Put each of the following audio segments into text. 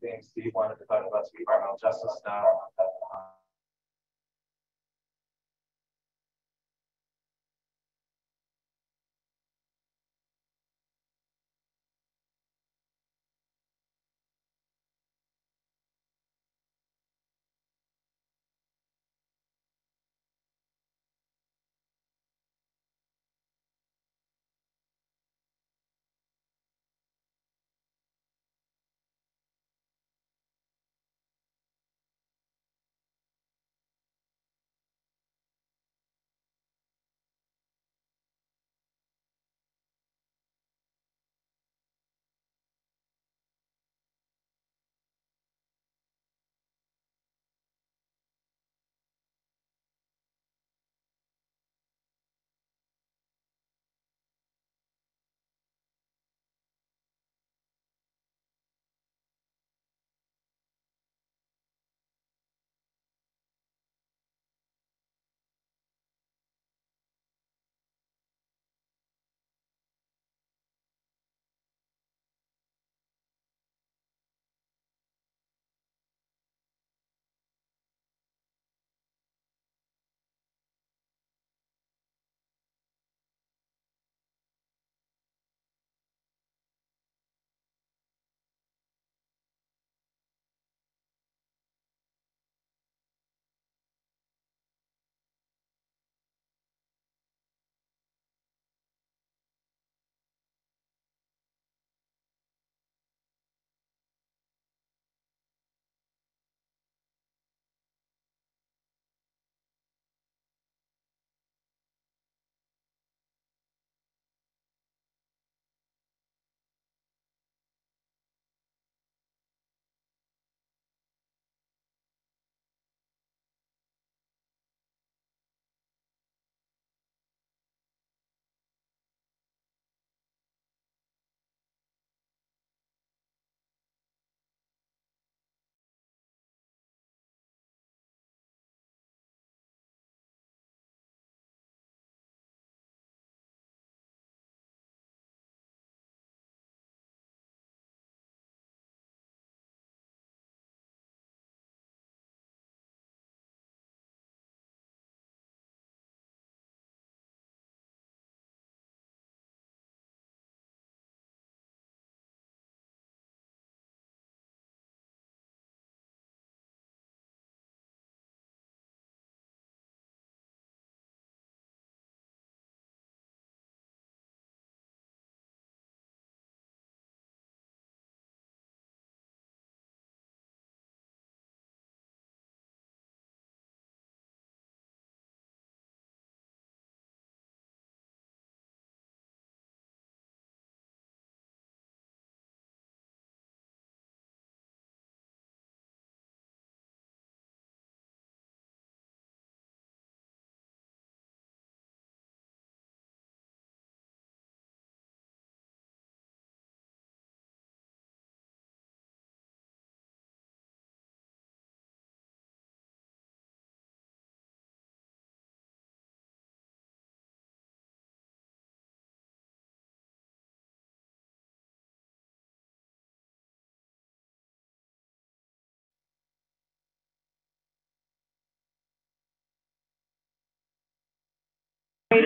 thing Steve wanted to talk about some environmental justice stuff.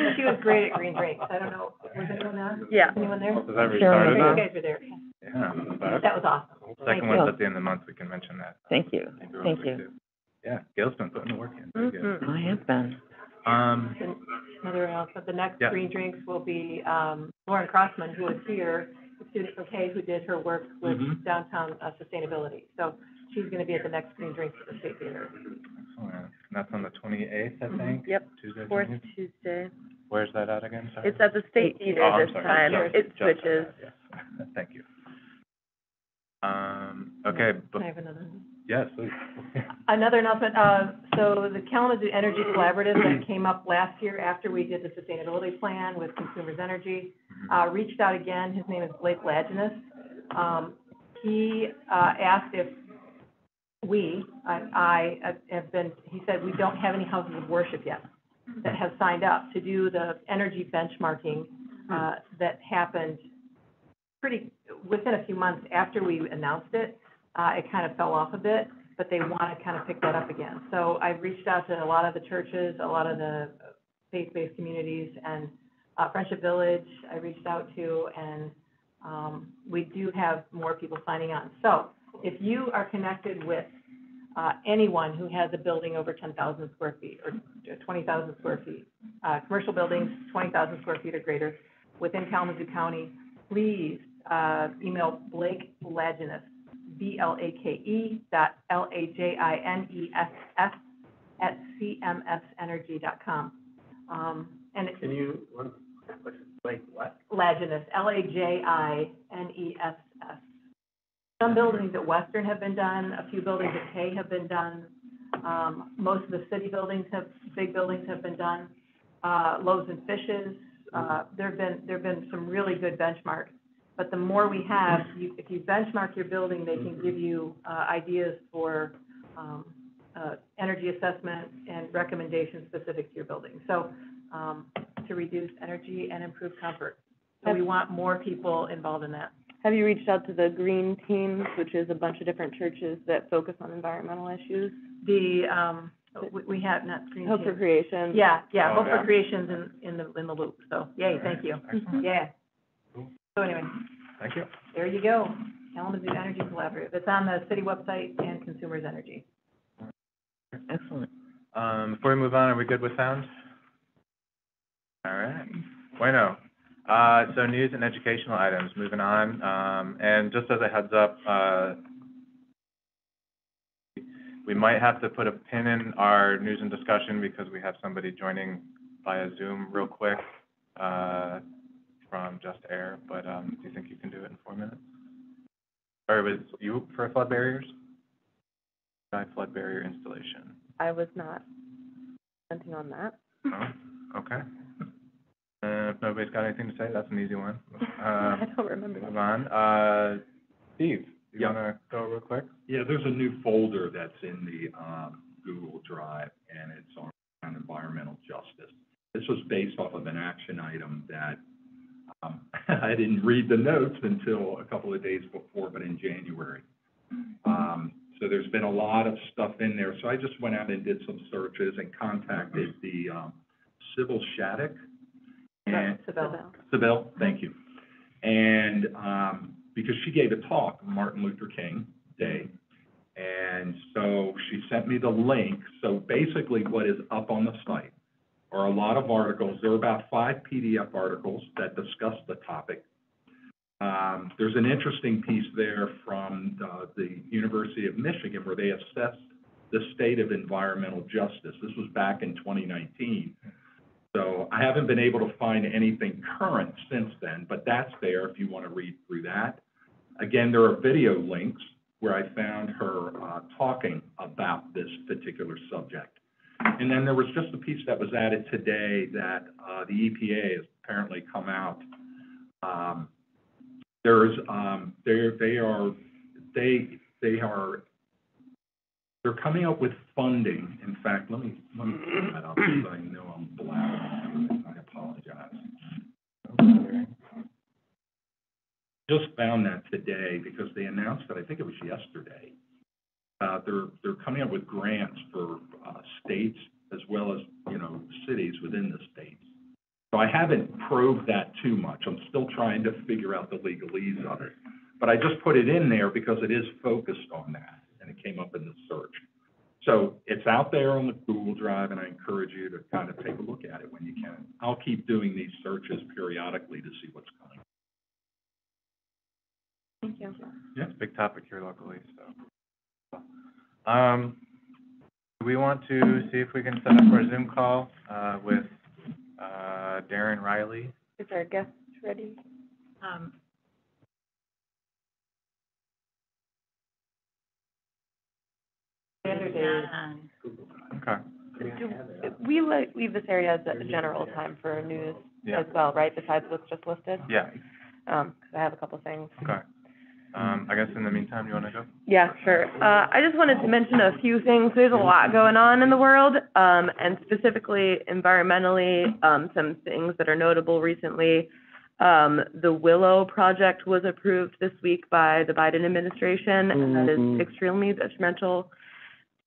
Great, she was great at green drinks. I don't know, was anyone there? Yeah. Anyone there? Is that Sure. restarted You now? guys were there. Yeah, but That was awesome. Thank second you. one's at the end of the month, we can mention that. Thank you, Maybe real thank quick, you. too. Yeah, Gail's been putting the work in. Very good. I have been. Um, Another announcement, the next Yeah. green drinks will be, um, Lauren Crossman, who was here, the student from K, who did her work with Mhm. downtown uh, sustainability. So she's gonna be at the next green drinks at the State Theater. excellent. And that's on the twenty-eighth, I think? Yep, Tuesday, fourth 28th? Tuesday. Where's that at again, sorry? It's at the State Oh, Theater Oh, I'm this sorry. time. Just- It just switches. that, yes. Thank you. Um, okay, Can but, I have another? yes, please. Another announcement, uh, so the Kalamazoo Energy Collaborative that came up last year after we did the sustainability plan with Consumers Energy, uh, reached out again, his name is Blake Lajeunesse. Um, he, uh, asked if we, I, I have been, he said, we don't have any houses of worship yet that have signed up to do the energy benchmarking, uh, that happened pretty, within a few months after we announced it. Uh, it kind of fell off a bit, but they want to kind of pick that up again. So I've reached out to a lot of the churches, a lot of the faith-based communities, and, uh, Friendship Village, I reached out to, and, um, we do have more people signing on. So if you are connected with, uh, anyone who has a building over ten thousand square feet or twenty thousand square feet, uh, commercial buildings, twenty thousand square feet or greater, within Kalamazoo County, please, uh, email Blake Lajeunesse, B-L-A-K-E dot L-A-J-I-N-E-S-S at cmsenergy dot com. Um, and it- Can you, what, what's, like, what? Lajeunesse, L-A-J-I-N-E-S-S. Some buildings at Western have been done, a few buildings at K have been done. Um, most of the city buildings have, big buildings have been done. Uh, Loaves and Fishes, uh, there've been, there've been some really good benchmarks. But the more we have, you, if you benchmark your building, they can give you, uh, ideas for, um, uh, energy assessment and recommendations specific to your building. So, um, to reduce energy and improve comfort. So we want more people involved in that. Have you reached out to the Green Teams, which is a bunch of different churches that focus on environmental issues? The, um, we, we have, not Green Hope for Team. Creation. Yeah, yeah, Oh, Hope for yeah. Creation's in, in the, in the loop, so, yay, thank you. Excellent. Yeah. Cool. So anyway, Thank you. there you go, Kalamazoo Energy Collaborative. It's on the city website and Consumers Energy. Excellent. Um, before we move on, are we good with sound? All right. Bueno. Uh, so news and educational items, moving on. Um, and just as a heads up, uh, we might have to put a pin in our news and discussion because we have somebody joining via Zoom real quick, uh, from Just Air, but, um, do you think you can do it in four minutes? Or was you for flood barriers? Sky flood barrier installation. I was not commenting on that. Oh, okay. Uh, if nobody's got anything to say, that's an easy one. I Um, don't remember move on. Uh, Steve, you Yeah. wanna go real quick? Yeah, there's a new folder that's in the, um, Google Drive, and it's on, on environmental justice. This was based off of an action item that, um, I didn't read the notes until a couple of days before, but in January. Um, so there's been a lot of stuff in there, so I just went out and did some searches and contacted the, um, Civil Shattuck. And, Sabella. Sybil, thank you. And, um, because she gave a talk, Martin Luther King Day, and so she sent me the link. So basically, what is up on the site are a lot of articles. There are about five PDF articles that discuss the topic. Um, there's an interesting piece there from the, the University of Michigan where they assessed the state of environmental justice. This was back in 2019. So I haven't been able to find anything current since then, but that's there if you want to read through that. Again, there are video links where I found her uh, talking about this particular subject. And then there was just a piece that was added today that uh, the EPA has apparently come out. Um, There's, um, they're, they are, they, they are, they're coming up with funding. In fact, let me, let me pull that up because I know I'm blabbering. I apologize. Just found that today because they announced it, I think it was yesterday. Uh, they're, they're coming up with grants for, uh, states as well as, you know, cities within the states So I haven't probed that too much. I'm still trying to figure out the legalese of it. But I just put it in there because it is focused on that, and it came up in the search. So it's out there on the Google Drive, and I encourage you to kind of take a look at it when you can. I'll keep doing these searches periodically to see what's coming. Thank you. Yeah, it's a big topic here locally, so. Um, do we want to see if we can set up our Zoom call, uh, with, uh, Darren Riley? Is our guest ready? Um, Standard is, Okay, Do we like, leave this area as a general time for news yeah, as well, right, besides what's just listed? yeah, Um, 'cause I have a couple things. okay. Um, I guess in the meantime, you wanna go? Yeah, sure. Uh, I just wanted to mention a few things. There's a lot going on in the world, um, and specifically environmentally, um, some things that are notable recently. Um, the Willow project was approved this week by the Biden administration, and that is extremely detrimental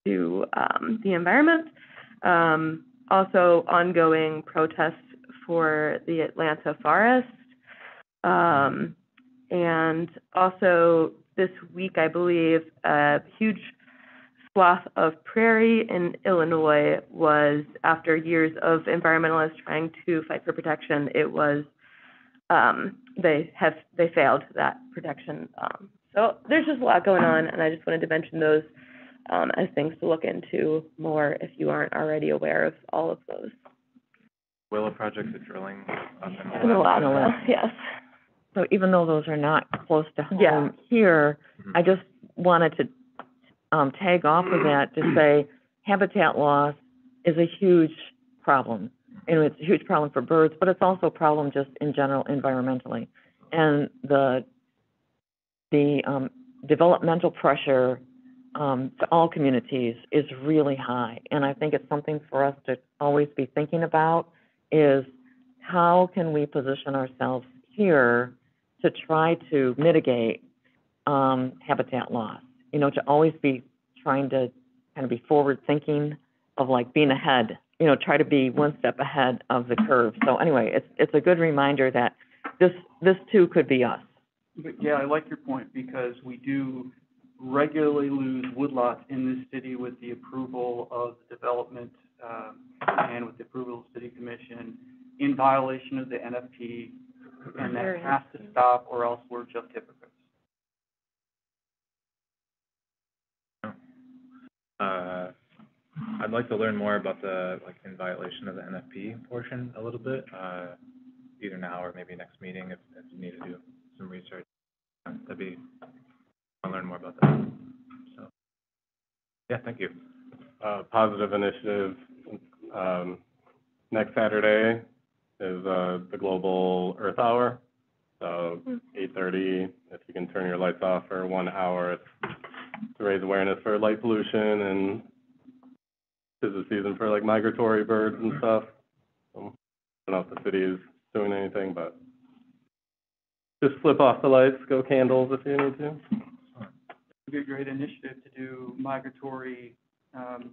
to, um, the environment. Um, also ongoing protests for the Atlanta forest. Um, and also this week, I believe, a huge swath of prairie in Illinois was, after years of environmentalists trying to fight for protection, it was, um, they have, they failed that protection. Um, so there's just a lot going on, and I just wanted to mention those, um, as things to look into more if you aren't already aware of all of those. Willow projects the drilling up in In Alaska. yes. So even though those are not close to Yeah. home here, Mhm. I just wanted to, um, tag off of that to say habitat loss is a huge problem. And it's a huge problem for birds, but it's also a problem just in general environmentally. And the, the, um, developmental pressure, um, to all communities is really high. And I think it's something for us to always be thinking about is how can we position ourselves here to try to mitigate um, habitat loss. You know, to always be trying to kind of be forward thinking of like being ahead. You know, try to be one step ahead of the curve. So anyway, it's it's a good reminder that this this too could be us. But yeah, I like your point because we do regularly lose woodlots in this city with the approval of the development, um, and with the approval of the city commission in violation of the NFP. And that Very has to stop or else we're just hypocrites. Uh, I'd like to learn more about the, like, in violation of the NFP portion a little bit, uh, either now or maybe next meeting if, if you need to do some research. That'd be, I'll learn more about that, so. Yeah, thank you. uh, positive initiative. Um, next Saturday is, uh, the Global Earth Hour. So eight thirty, if you can turn your lights off for one hour, to raise awareness for light pollution and this is the season for like migratory birds and stuff. So, I don't know if the city is doing anything, but just flip off the lights, go candles if you need to. Be a great initiative to do migratory, um,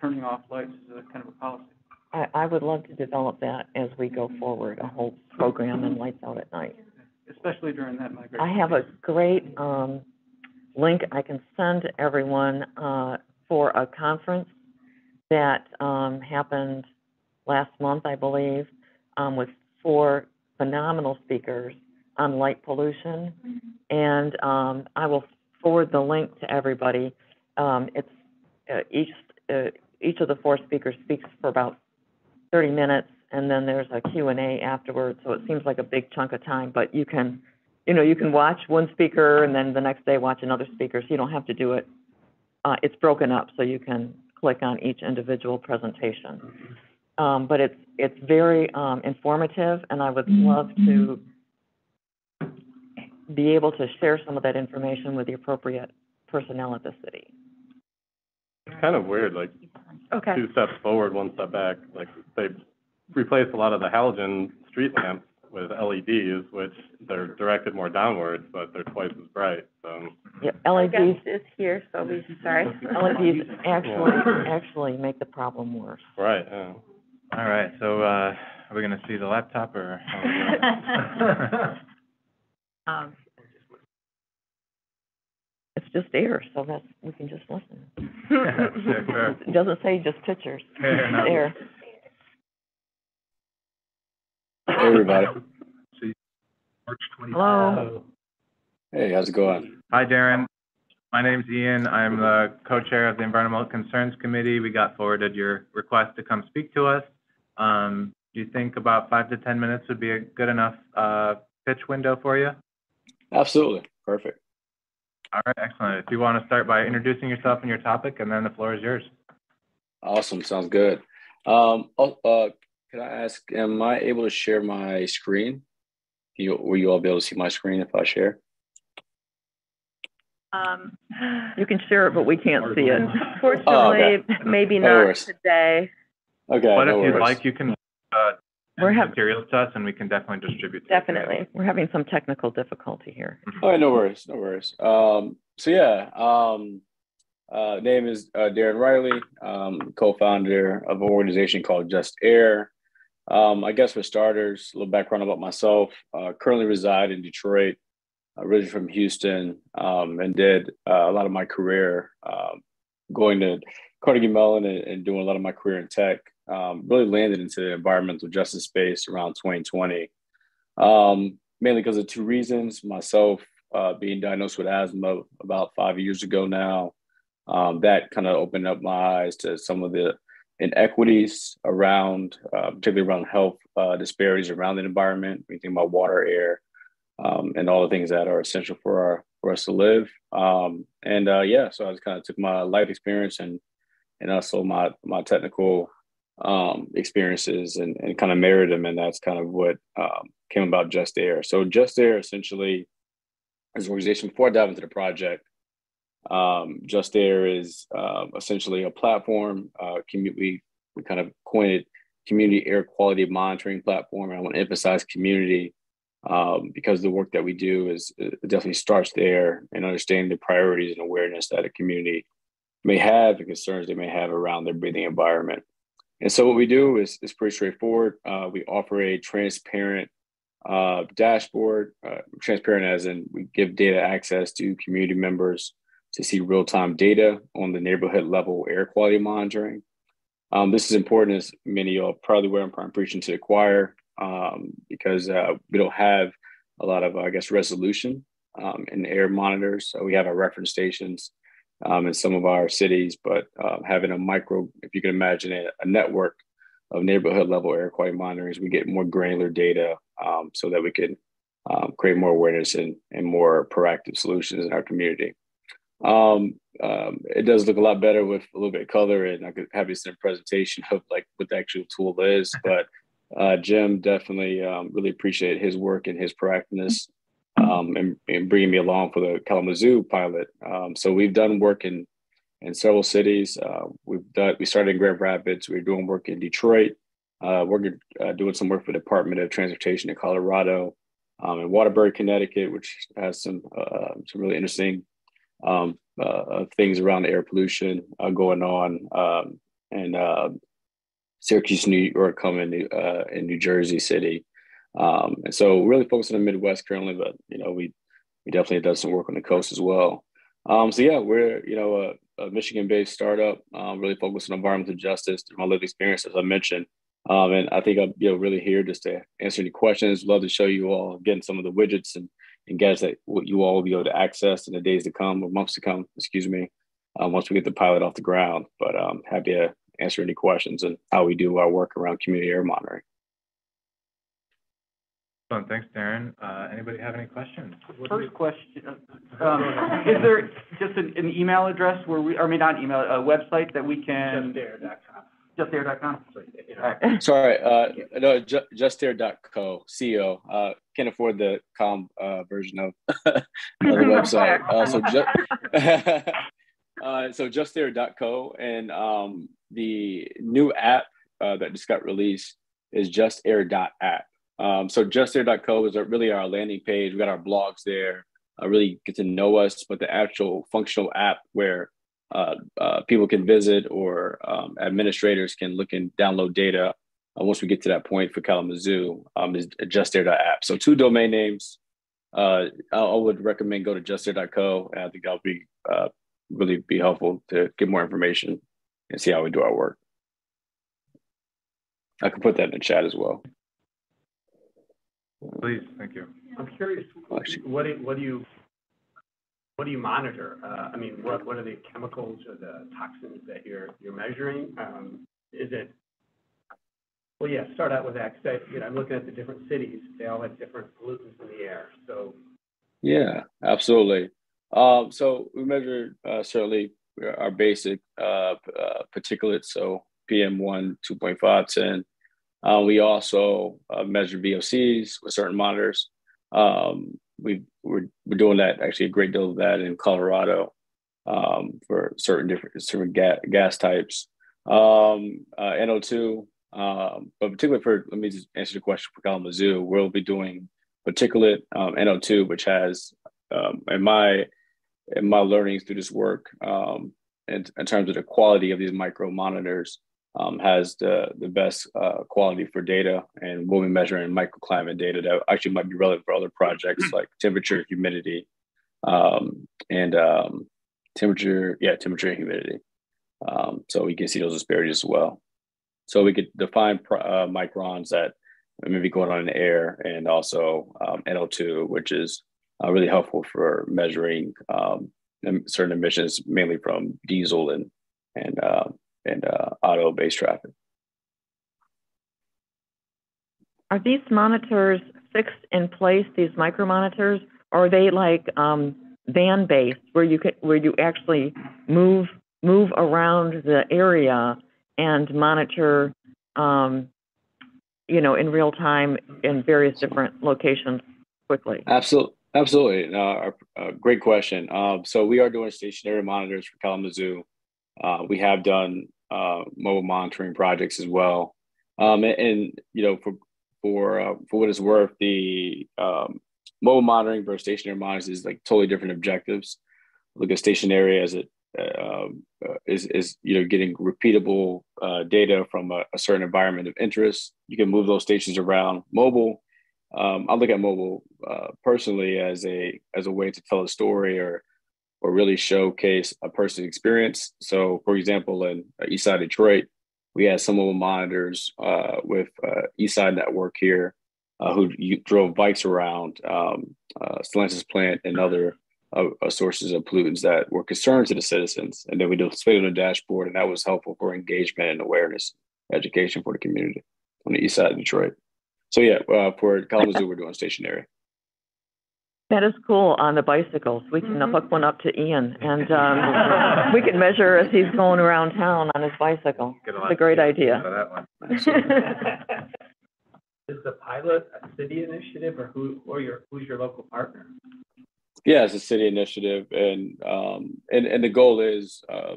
turning off lights as a kind of a policy. I, I would love to develop that as we go forward, a whole program and lights out at night. especially during that migration. I have a great um, link I can send to everyone uh, for a conference that um, happened last month, I believe, um, with four phenomenal speakers on light pollution. And um, I will forward the link to everybody. Um, it's uh, each uh, each of the four speakers speaks for about 30 minutes, and then there's a Q and A afterwards. So it seems like a big chunk of time, but you can you know, you can watch one speaker and then the next day watch another speaker, so you don't have to do it. Uh, it's broken up, so you can click on each individual presentation. Um, but it's, it's very, um, informative, and I would love to be able to share some of that information with the appropriate personnel at the city. It's kind of weird, like Okay. two steps forward, one step back. Like, they replaced a lot of the halogen street lamps with LEDs, which they're directed more downwards, but they're twice as bright, so. Yeah, LEDs, is here, so we, sorry. LEDs actually, actually make the problem worse. Right, yeah. All right, so, uh, are we gonna see the laptop or? how are we doing? Um, It's just air, so that's, we can just listen. Sure, sure. It doesn't say just pictures, Fair air. Hey, everybody. March twenty. Hello. Hey, how's it going? Hi, Darren. My name's Ian. I'm the co-chair of the Environmental Concerns Committee. We got forwarded your request to come speak to us. Um, do you think about five to 10 minutes would be a good enough, uh, pitch window for you? Absolutely. Perfect. All right, excellent. If you want to start by introducing yourself and your topic, and then the floor is yours. Awesome. Sounds good. Um, oh, uh, can I ask, am I able to share my screen? You, will you all be able to see my screen if I share? Um, You can share it, but we can't see it. fortunately, maybe No not worries. today. Okay. But no if you'd worries. like, you can, uh, We're send hav- materials to us and we can definitely distribute. to you. Definitely. We're having some technical difficulty here. All right, no worries, no worries. Um, so yeah, um, uh, name is uh, Darren Riley, um, co-founder of an organization called Just Air. Um, I guess for starters, a little background about myself. Uh, currently reside in Detroit, originally from Houston, um, and did uh, a lot of my career um, going to Carnegie Mellon and, and doing a lot of my career in tech. Um, really landed into the environmental justice space around 2020, um, mainly because of two reasons. Myself uh, being diagnosed with asthma about five years ago now, um, that kind of opened up my eyes to some of the inequities around, uh, particularly around health uh, disparities around the environment. You think about water, air, um, and all the things that are essential for our for us to live. Um, and uh, yeah, so I just kind of took my life experience and and also my my technical um, experiences and, and kind of married them, and that's kind of what um, came about Just Air. So Just Air essentially is an organization. Before I dive into the project, um, Just Air is um, essentially a platform. Uh, we we kind of coined it community air quality monitoring platform. And I want to emphasize community um, because the work that we do is it definitely starts there and understanding the priorities and awareness that a community may have and concerns they may have around their breathing environment. And so what we do is, is pretty straightforward. Uh, we offer a transparent uh, dashboard, uh, transparent as in we give data access to community members to see real-time data on the neighborhood level air quality monitoring. Um, this is important as many of are probably aware, I'm preaching to the choir um, because uh, we don't have a lot of, I guess, resolution um, in air monitors. So we have our reference stations um, in some of our cities, but uh, having a micro, if you can imagine it, a network of neighborhood level air quality monitors, we get more granular data um, so that we can um, create more awareness and, and more proactive solutions in our community. Um, um, it does look a lot better with a little bit of color, and I could have you send a presentation of like what the actual tool is. But uh, Jim definitely um, really appreciate his work and his proactiveness um, and, and bringing me along for the Kalamazoo pilot. Um, so we've done work in in several cities. Uh, we've done we started in Grand Rapids. We're doing work in Detroit. Uh, we're uh, doing some work for the Department of Transportation in Colorado, um, in Waterbury, Connecticut, which has some uh, some really interesting um, uh, things around air pollution uh, going on, um, and uh, Syracuse, New York, coming uh, in New Jersey City, um, and so really focused on the Midwest currently, but you know we we definitely done some work on the coast as well. Um, so yeah, we're you know a, a Michigan-based startup, um, really focused on environmental justice through my lived experience, as I mentioned. Um, and I think I'm you know really here just to answer any questions. Love to show you all again some of the widgets and and gadgets that what you all will be able to access in the days to come or months to come. Excuse me. Um, once we get the pilot off the ground, but um, happy to answer any questions and how we do our work around community air monitoring. Excellent. Thanks, Darren. Uh, anybody have any questions? First question, uh, um, is there just an, an email address where we, I mean, not email, a website that we can? Justair.com. Justair.com? All right. Sorry, uh, no, ju- justair.co, co. Uh, can't afford the com uh, version of, of the website. Uh, so, ju- uh, so justair.co, and um, the new app uh, that just got released is justair.app. Um, so justair.co is really our landing page. We got our blogs there. Uh, really get to know us, but the actual functional app where uh, uh, people can visit or um, administrators can look and download data uh, once we get to that point for Kalamazoo, um, is justair.app. So two domain names. Uh, I, I would recommend go to justair.co, and I think that'll be uh, really be helpful to get more information and see how we do our work. I can put that in the chat as well. Please, thank you. I'm curious, what do, what do you, what do you monitor? Uh, I mean, what, what are the chemicals or the toxins that you're, you're measuring? Um, is it, well, yeah, start out with that, 'cause I, you know, I'm looking at the different cities, they all have different pollutants in the air, so. Yeah, absolutely. Um, so we measure uh, certainly our basic uh, uh, particulates, so PM1, 2.5, 10. Uh, we also uh, measure VOCs with certain monitors. Um, we, we're, we're doing that, actually a great deal of that in Colorado um, for certain different certain ga- gas types. Um, uh, NO2, um, but particularly for, let me just answer the question for Kalamazoo, we'll be doing particulate um, NO2, which has, um, in my in my learnings through this work, um, in, in terms of the quality of these micro monitors, um, has the, the best uh, quality for data. And we'll be measuring microclimate data that actually might be relevant for other projects like temperature, humidity, um, and um, temperature, yeah, temperature and humidity. Um, so we can see those disparities as well. So we could define uh, microns that may be going on in the air and also um, NO2, which is uh, really helpful for measuring um, certain emissions, mainly from diesel and and uh, and uh, auto-based traffic. Are these monitors fixed in place? These micro monitors, or are they like um, van-based, where you can where you actually move move around the area and monitor, um, you know, in real time in various different locations quickly? Absolutely. Absolutely. Uh, uh, great question. Um, so we are doing stationary monitors for Kalamazoo. Uh, we have done uh, mobile monitoring projects as well. Um, and, and, you know, for for uh, for what it's worth, the um, mobile monitoring versus stationary monitors is like totally different objectives. Look at stationary as it um, is is you know getting repeatable data from a, a certain environment of interest. You can move those stations around. Mobile um, I look at mobile uh, personally as a as a way to tell a story or or really showcase a person's experience. So, for example, in uh, Eastside Detroit, we had some mobile monitors uh, with uh, Eastside Network here uh, who drove bikes around um, uh, Stellantis plant and other uh, sources of pollutants that were concerns to the citizens. And then we displayed on the dashboard, and that was helpful for engagement and awareness, education for the community on the east side of Detroit. So yeah, uh, for Kalamazoo, we're doing stationary. That is cool on the bicycles. We can mm-hmm. hook one up to Ian and um, we can measure as he's going around town on his bicycle. It's a great idea. Is the pilot a city initiative or who, or your, who's your local partner? Yeah, it's a city initiative and, um, and, and the goal is, uh,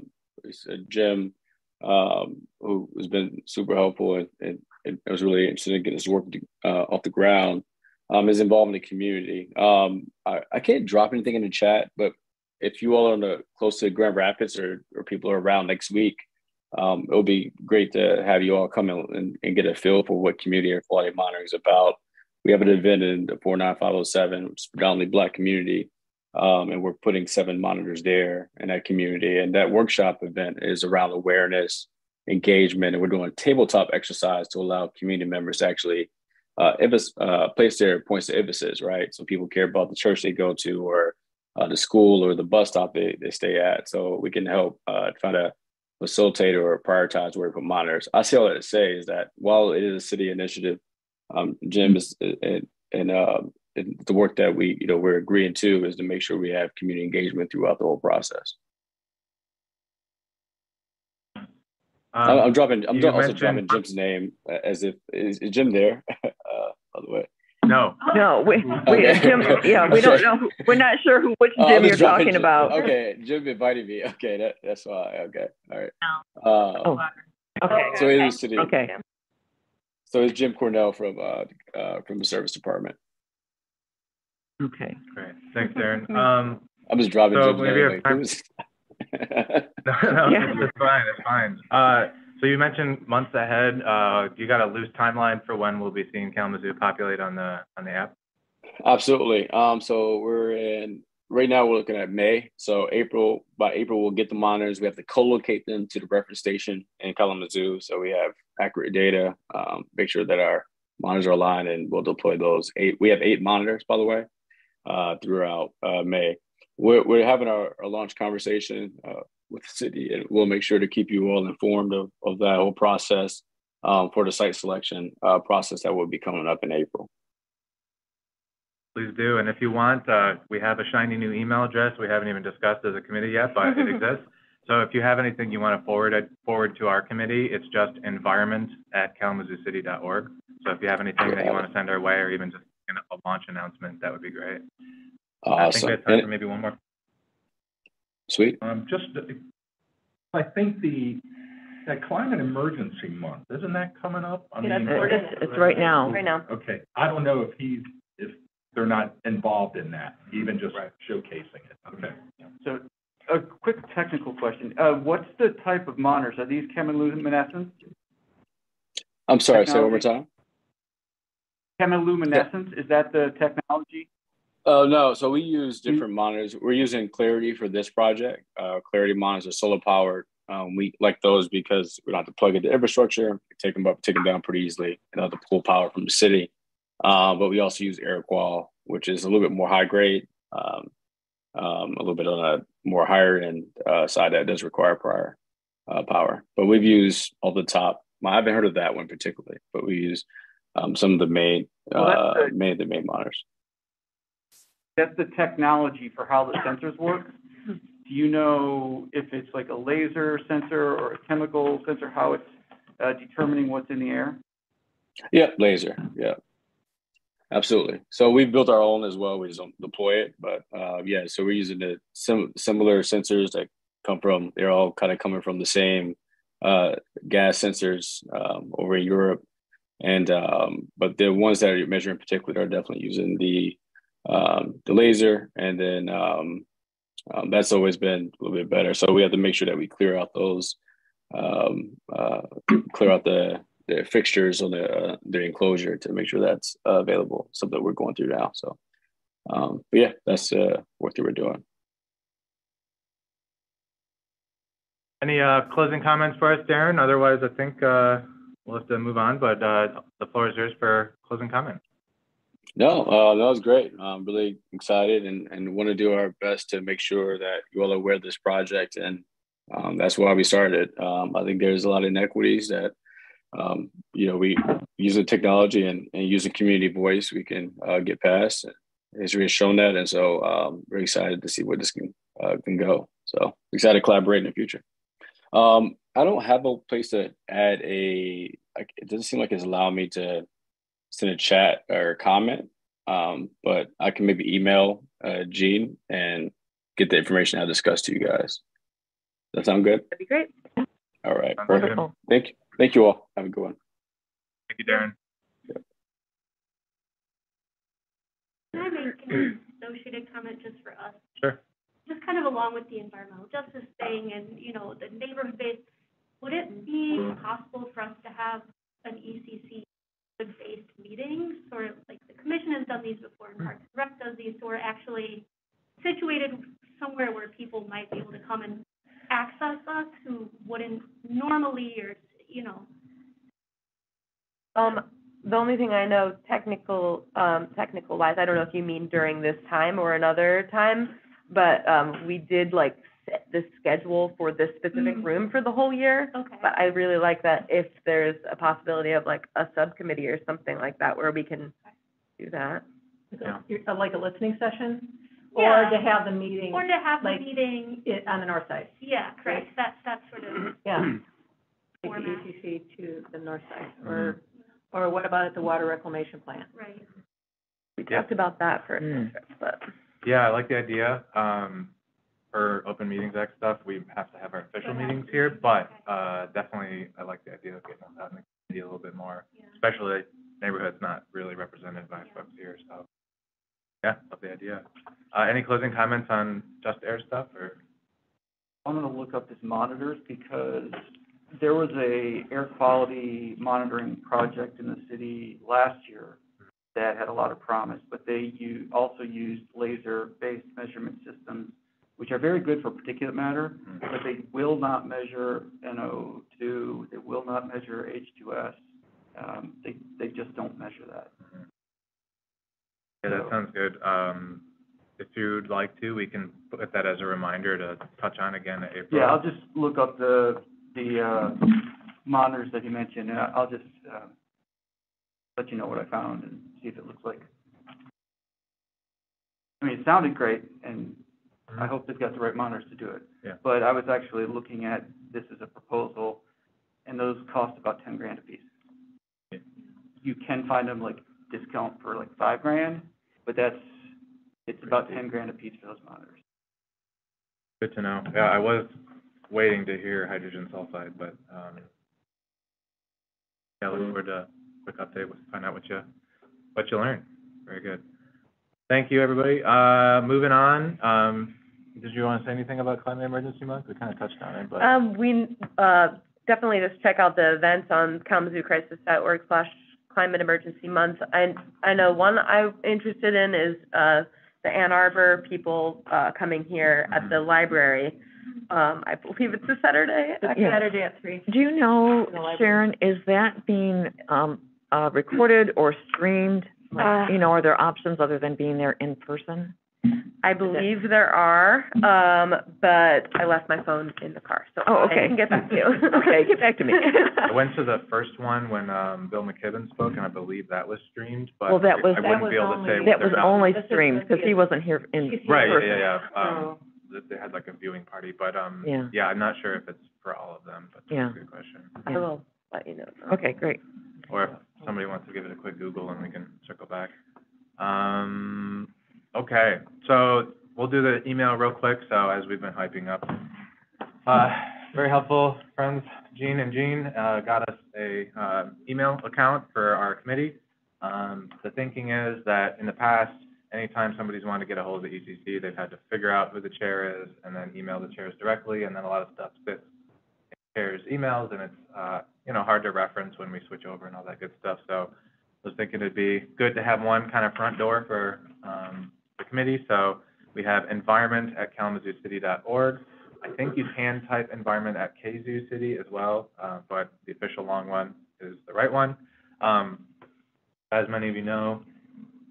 Jim, um, who has been super helpful and, and I was really interested in getting this work uh, off the ground, um, is involved in the community. Um, I, I, can't drop anything in the chat, but if you all are the, close to Grand Rapids or, or people are around next week, um, it would be great to have you all come and, and, get a feel for what community air quality monitoring is about. We have an event in the 49507, which is predominantly Black community, um, and we're putting seven monitors there in that community. And that workshop event is around awareness engagement, and we're doing a tabletop exercise to allow community members to actually uh, uh, place their points of emphasis, right? So people care about the church they go to, or uh, the school, or the bus stop they, they stay at. So we can help uh, try to facilitate or prioritize where we put monitors. I see all that to say is that while it is a city initiative, um, Jim is and, and, uh, the work that we you know we're agreeing to is to make sure we have community engagement throughout the whole process. Um, I'm dropping. I'm also dropping Jim's name as if is, is Jim there? by the way. No. No, we, we okay. Jim. Yeah, we don't know. We're not sure who which oh, Jim you're talking Jim. about. Okay, Jim invited me. Okay, that, that's why. Okay, all right. Uh, oh. Okay. So it is city. Okay. So it's Jim Cornell from uh, uh from the service department. Okay. Great. Thanks, Darren. Um, I'm just dropping so Jim's name. no, no, yeah. that's fine. That's fine. Uh, So you mentioned months ahead, uh, you got a loose timeline for when we'll be seeing Kalamazoo populate on the, app? Absolutely. Um, so we're in, right now, we're looking at May. So April, by April, we'll get the monitors. We have to co-locate them to the reference station in Kalamazoo. So we have accurate data, um, make sure that our monitors are aligned and we'll deploy those eight. We have eight monitors, by the way, uh, throughout, uh, May. We're, we're having our, launch conversation, with the city and we'll make sure to keep you all informed of, of that whole process, um, for the site selection, uh, process that will be coming up in April. Please do, and if you want, uh, we have a shiny new email address we haven't even discussed as a committee yet, but it exists. So if you have anything you want to forward it, forward to our committee, it's just environment@kalamazoocity.org. So if you have anything that you want to send our way, or even just a launch announcement, that would be great. I think Awesome. we have time for maybe one more. Sweet. Um, just, I think the, that climate emergency month, isn't that coming up? I Yeah, mean, that's It's, it's right now. Right now. Okay, I don't know if he's, if they're not involved in that, even just showcasing it, okay. So, a quick technical question. Uh, what's the type of monitors? Are these chemiluminescence? I'm sorry, say it one more Technology. time. Chemiluminescence, is that the technology? Oh, no. So we use different monitors. We're using Clarity for this project. Uh, Clarity monitors are solar powered. Um, we like those because we don't have to plug into infrastructure, we take them up, take them down pretty easily, and have to pull power from the city. Uh, but we also use Aeroqual, which is a little bit more high grade, um, um, a little bit on a more higher end uh, side that does require prior uh, power. But we've used all the top. I haven't heard of that one particularly, but we use um, some of the main, Well, uh, main the main monitors. That's the technology for how the sensors work. Do you know if it's like a laser sensor or a chemical sensor, how it's uh, determining what's in the air? Yeah, laser. Yeah, absolutely. So we've built our own as well. We just don't deploy it, but uh, yeah. So we're using the sim- similar sensors that come from. They're all kind of coming from the same uh, gas sensors um, over in Europe, and um, but the ones that are measuring in particular are definitely using the um, the laser, and then um, um, that's always been a little bit better. So we have to make sure that we clear out those, um, uh, clear out the the fixtures on the uh, the enclosure to make sure that's uh, available. Something we're going through now. So, um, but yeah, that's uh, work that we're doing. Any uh, closing comments for us, Darren? Otherwise, I think uh, we'll have to move on, but uh, the floor is yours for closing comments. No, uh, that was great. I'm really excited and, and want to do our best to make sure that you all are aware of this project. And um, that's why we started. Um, I think there's a lot of inequities that, um, you know, we using technology and, and using community voice, we can uh, get past. History has shown that. And so um, we're excited to see where this can, uh, can go. So excited to collaborate in the future. Um, I don't have a place to add a, it doesn't seem like it's allowed me to send a chat or comment. Um, but I can maybe email uh, Gene and get the information I discussed to you guys. Does that sound good? That'd be great. All right, Sounds perfect. Wonderful. Thank you. Thank you all. Have a good one. Thank you, Darren. Can I make an associated comment just for us? Sure. Just kind of along with the environmental justice thing and, you know, the neighborhood base, would it be possible for us to have an ECC based meeting? Sort of like the commission has done these before and Parks and Rec does these, so we're actually situated somewhere where people might be able to come and access us who wouldn't normally or, you know, Um, the only thing I know, technical, um, technical wise, I don't know if you mean during this time or another time, but, um, we did like the schedule for this specific Mhm. room for the whole year. okay. But I really like that if there's a possibility of like a subcommittee or something like that where we can do that. You're- uh, Like a listening session? Or to have the meeting Or to have the meeting, i- on the north side? yeah, correct, that, that sort of Yeah. Take the Format. ECC to the north side, or, or what about at the water reclamation plant? Right. We Yeah. talked about that for a Mm. trip, but. Yeah, I like the idea. Um, for Open Meetings Act stuff, we have to have our official meetings here, but, uh, definitely, I like the idea of getting us out in the community a little bit more, Yeah. especially neighborhoods not really represented by folks here, so. Yeah, love the idea. Uh, any closing comments on Just Air stuff, or? I'm gonna look up this monitors because there was a air quality monitoring project in the city last year that had a lot of promise, but they u- also used laser-based measurement systems, which are very good for particulate matter, but they will not measure NO2, they will not measure H2S. Um, they, they just don't measure that. Yeah, that sounds good. Um, if you'd like to, we can put that as a reminder to touch on again in April. Yeah, I'll just look up the, the, uh, monitors that you mentioned, and I'll just, uh, let you know what I found and see if it looks like. I mean, it sounded great, and I hope they've got the right monitors to do it. Yeah. But I was actually looking at this as a proposal, and those cost about ten grand apiece. Yeah. You can find them like discount for like five grand, but that's, it's about ten grand a piece for those monitors. Good to know. Yeah, I was waiting to hear hydrogen sulfide, but, um, yeah, look forward to a quick update, with find out what you, what you learned. Very good. Thank you, everybody. Uh, moving on, um, did you want to say anything about climate emergency month? We kind of touched on it, but. Um, we, uh, definitely just check out the events on kalamazoocrisis.org slash climate emergency month. I, I know one I'm interested in is, uh, the Ann Arbor people, uh, coming here at the library. Um, I believe it's a Saturday. Yeah. Saturday at three. Do you know, the library. Sharon, is that being, um, uh, recorded or streamed? Like, Uh, You know, are there options other than being there in person? I believe there are, um, but I left my phone in the car, so Oh, I okay. can get back to you. Okay, get back to me. I went to the first one when, um, Bill McKibben spoke, and I believe that was streamed, but Well, that was- I That wouldn't was be able to only- say That whether was or not- only This is streamed, because he wasn't here in She's here. Right, yeah, person. yeah, yeah, um, So- that they had like a viewing party, but, um, Yeah. yeah, I'm not sure if it's for all of them, but Yeah. that's a good question. I will let you know. Okay, great. Or if somebody wants to give it a quick Google and we can circle back. Um, okay, so we'll do the email real quick, so as we've been hyping up. Uh, very helpful, friends, Jean and Jean, uh, got us a, uh, email account for our committee. Um, the thinking is that in the past, anytime somebody's wanted to get a hold of the ECC, they've had to figure out who the chair is and then email the chairs directly, and then a lot of stuff sits in chairs' emails, and it's, uh, you know, hard to reference when we switch over and all that good stuff, so I was thinking it'd be good to have one kind of front door for, um, committee, so we have environment at kalamazoocity.org. I think you can type environment at KZoo City as well, uh, but the official long one is the right one. Um, as many of you know,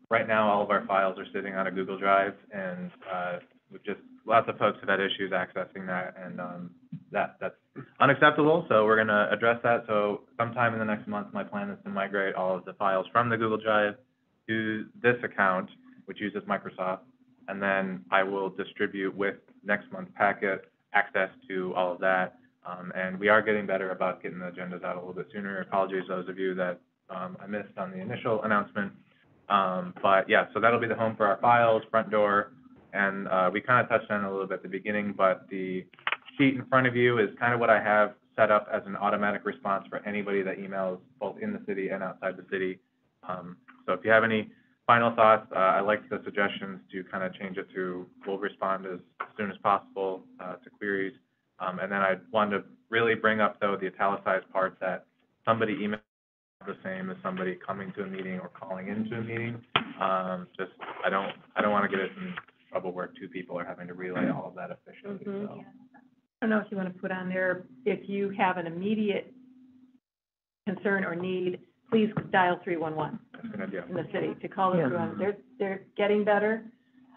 right now, all of our files are sitting on a Google Drive, and, uh, we've just, lots of folks have had issues accessing that, and, um, that, that's unacceptable, so we're gonna address that. So sometime in the next month, my plan is to migrate all of the files from the Google Drive to this account, which uses Microsoft, and then I will distribute with next month's packet access to all of that. Um, and we are getting better about getting the agendas out a little bit sooner. Apologies those of you that, um, I missed on the initial announcement. Um, but yeah, so that'll be the home for our files, front door, and, uh, we kind of touched on it a little bit at the beginning, but the sheet in front of you is kind of what I have set up as an automatic response for anybody that emails both in the city and outside the city. Um, so if you have any final thoughts, uh, I like the suggestions to kind of change it to, we'll respond as soon as possible, uh, to queries. Um, and then I wanted to really bring up though the italicized part that somebody emailed the same as somebody coming to a meeting or calling into a meeting. Um, just, I don't, I don't want to get us in trouble where two people are having to relay all of that officially, Mhm. so. I don't know if you want to put on there, if you have an immediate concern or need, please dial three one one That's a good idea. in the city to call the Yeah. three. They're, they're getting better.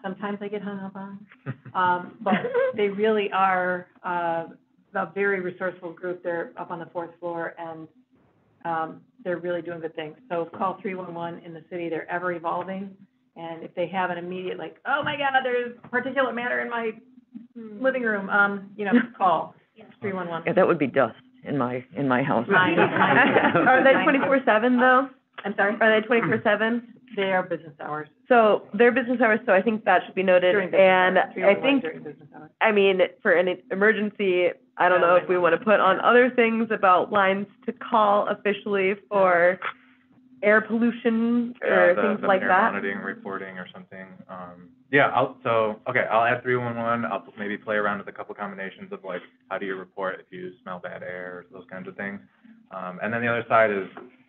Sometimes I get hung up on. Um, but they really are, uh, a very resourceful group. They're up on the fourth floor and, um, they're really doing good things. So call three one one in the city. They're ever evolving. And if they have an immediate, like, oh my God, there's particulate matter in my living room, um, you know, call three one one. Yeah, that would be dust in my, in my house. Mine- mine- Are they twenty-four seven though? I'm sorry? Are they twenty-four seven? They are business hours. So they're business hours, so I think that should be noted. During business And hours. I 311 think, during business hours. I mean, for an emergency, I don't know if we want to put on other things about lines to call officially for air pollution Yeah, or the- things the like air that? monitoring, reporting or something. Um, yeah, I'll, so, okay, I'll add three one one. I'll maybe play around with a couple combinations of like, how do you report if you smell bad air, those kinds of things. Um, and then the other side is,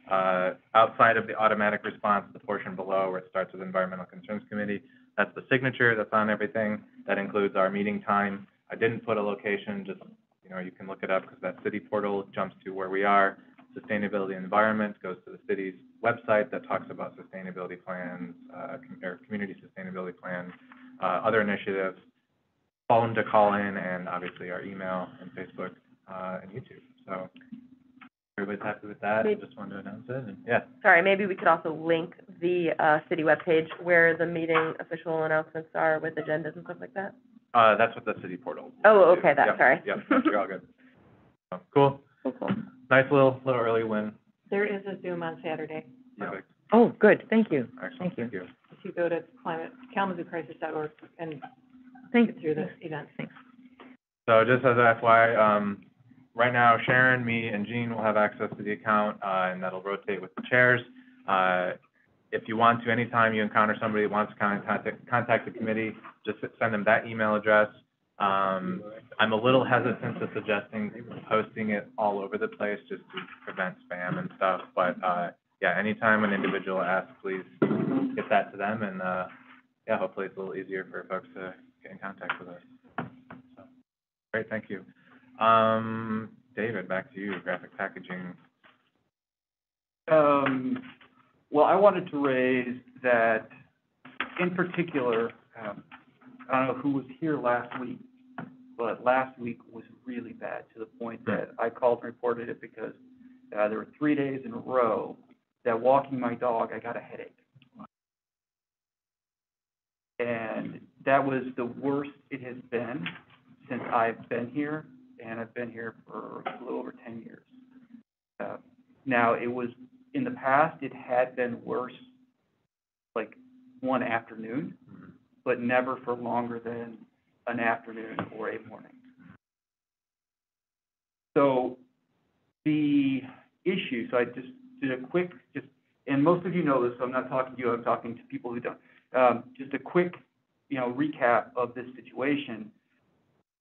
uh, outside of the automatic response, the portion below where it starts with Environmental Concerns Committee, that's the signature that's on everything. That includes our meeting time. I didn't put a location, just, you know, you can look it up because that city portal jumps to where we are. Sustainability environment goes to the city's website that talks about sustainability plans, uh, or community sustainability plans, uh, other initiatives, phone to call in, and obviously our email and Facebook, uh, and YouTube. So everybody's happy with that? I Maybe- just wanted to announce it, and, yeah. Sorry, maybe we could also link the, uh, city webpage where the meeting official announcements are with agendas and stuff like that. Uh, that's what the city portal. Oh, okay, that, Yep, sorry. Yep, yep, you're all good. So, Cool. Nice little, little early win. There is a Zoom on Saturday. Perfect. Oh, good, thank you, Excellent, Thank you. thank you. If you go to climate, kalamazoocrisis.org and thank, get through the event. Thanks. So just as a FYI, um, right now Sharon, me, and Jean will have access to the account, uh, and that'll rotate with the chairs. Uh, if you want to, anytime you encounter somebody that wants to contact, contact the committee, just send them that email address. Um, I'm a little hesitant to suggesting posting it all over the place just to prevent spam and stuff, but, uh, yeah, anytime an individual asks, please get that to them, and, uh, yeah, hopefully it's a little easier for folks to get in contact with us. So, Great, thank you. Um, David, back to you, graphic packaging. Um, well, I wanted to raise that, in particular, um, I don't know who was here last week, but last week was really bad to the point that I called and reported it because, uh, there were three days in a row that walking my dog, I got a headache. And that was the worst it has been since I've been here, and I've been here for a little over ten years. Uh, Now, it was, in the past, it had been worse, like, one afternoon, but never for longer than an afternoon or a morning. So, the issue, so I just did a quick, just, and most of you know this, so I'm not talking to you, I'm talking to people who don't. Um, just a quick, you know, recap of this situation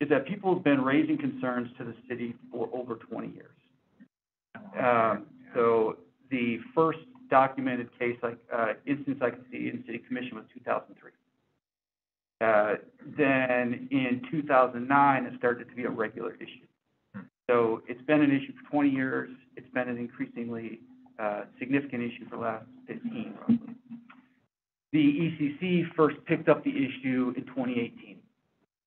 is that people have been raising concerns to the city for over twenty years. Um, so the first documented case, like, uh, instance I could see in city commission was two thousand three. Uh, then in two thousand nine, it started to be a regular issue. So it's been an issue for twenty years, it's been an increasingly, uh, significant issue for the last fifteen roughly. The ECC first picked up the issue in twenty eighteen.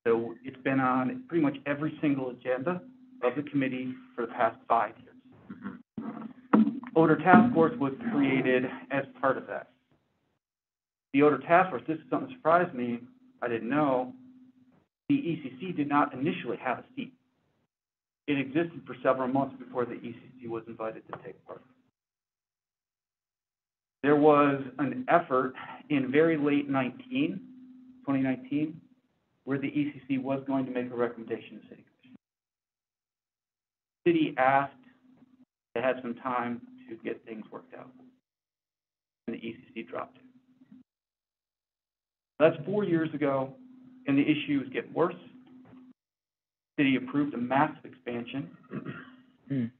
So it's been on pretty much every single agenda of the committee for the past five years. Mm-hmm. Odor Task Force was created as part of that. The Odor Task Force, this is something that surprised me, I didn't know, the ECC did not initially have a seat. It existed for several months before the ECC was invited to take part. There was an effort in very late 19, 2019, where the ECC was going to make a recommendation to City Commission. City asked to have some time to get things worked out. And the ECC dropped it. That's four years ago, and the issue is getting worse. City approved a massive expansion, Mm.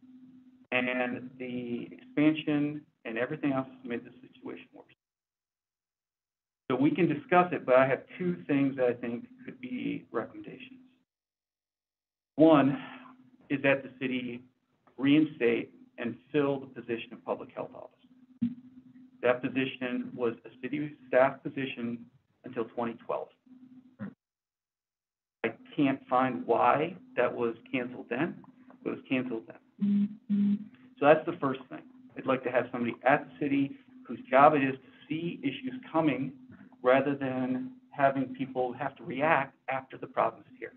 and the expansion and everything else has made the situation worse. So we can discuss it, but I have two things that I think could be recommendations. One is that the city reinstate and fill the position of public health officer. That position was a city staff position until 2012. I can't find why that was canceled then, but it was canceled then. So that's the first thing. I'd like to have somebody at the city whose job it is to see issues coming rather than having people have to react after the problem is here.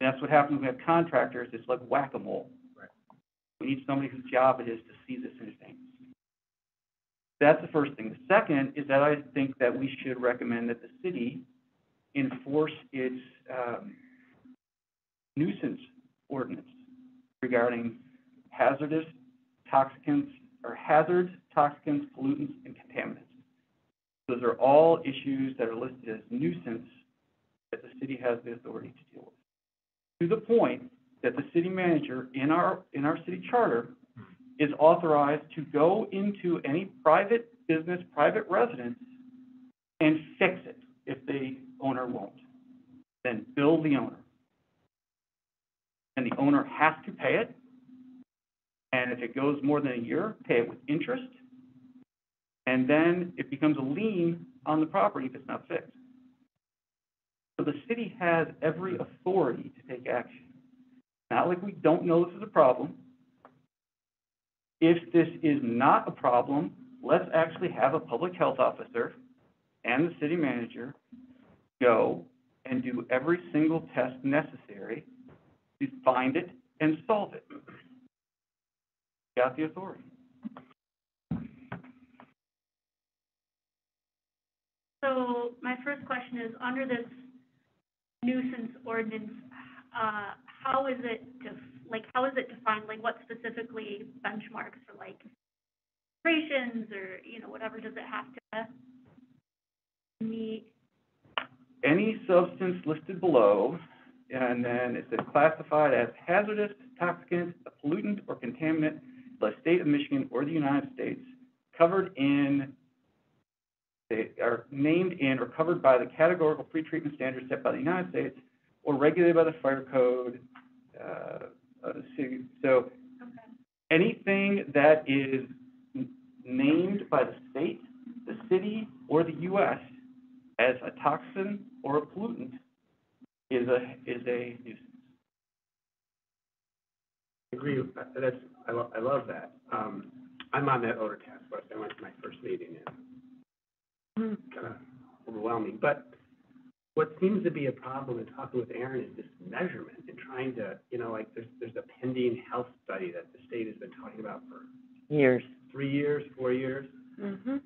And that's what happens when we have contractors, it's like whack-a-mole. We need somebody whose job it is to see this in advance. That's the first thing. The second is that I think that we should recommend that the city enforce its um, nuisance ordinance regarding hazardous toxicants or hazard toxicants, pollutants, and contaminants. Those are all issues that are listed as nuisance that the city has the authority to deal with. To the point that the city manager in our, in our city charter is authorized to go into any private business, private residence, and fix it if the owner won't. Then bill the owner. And the owner has to pay it. And if it goes more than a year, pay it with interest. And then it becomes a lien on the property if it's not fixed. So the city has every authority to take action. Not like we don't know this is a problem. If this is not a problem, let's actually have a public health officer and the city manager go and do every single test necessary to find it and solve it. Got the authority. So my first question is, under this nuisance ordinance, uh, how is it def- like, how is it defined? Like, what specifically benchmarks for like operations or, you know, whatever, does it have to meet? Any substance listed below, and then it says classified as hazardous, toxicant, a pollutant, or contaminant by the state of Michigan or the United States, covered in, they are named in or covered by the categorical pretreatment standards set by the United States or regulated by the fire code, uh, so- so anything that is named by the state, the city, or the US as a toxin or a pollutant is a, is a nuisance. Agree, with that. that's, I lo- I love that. Um, I'm on that odor task force, I went to my first meeting and kind of overwhelming, but what seems to be a problem in talking with Aaron is this measurement and trying to, you know, like, there's, there's a pending health study that the state has been talking about for Years. three years, four years. Mm-hmm.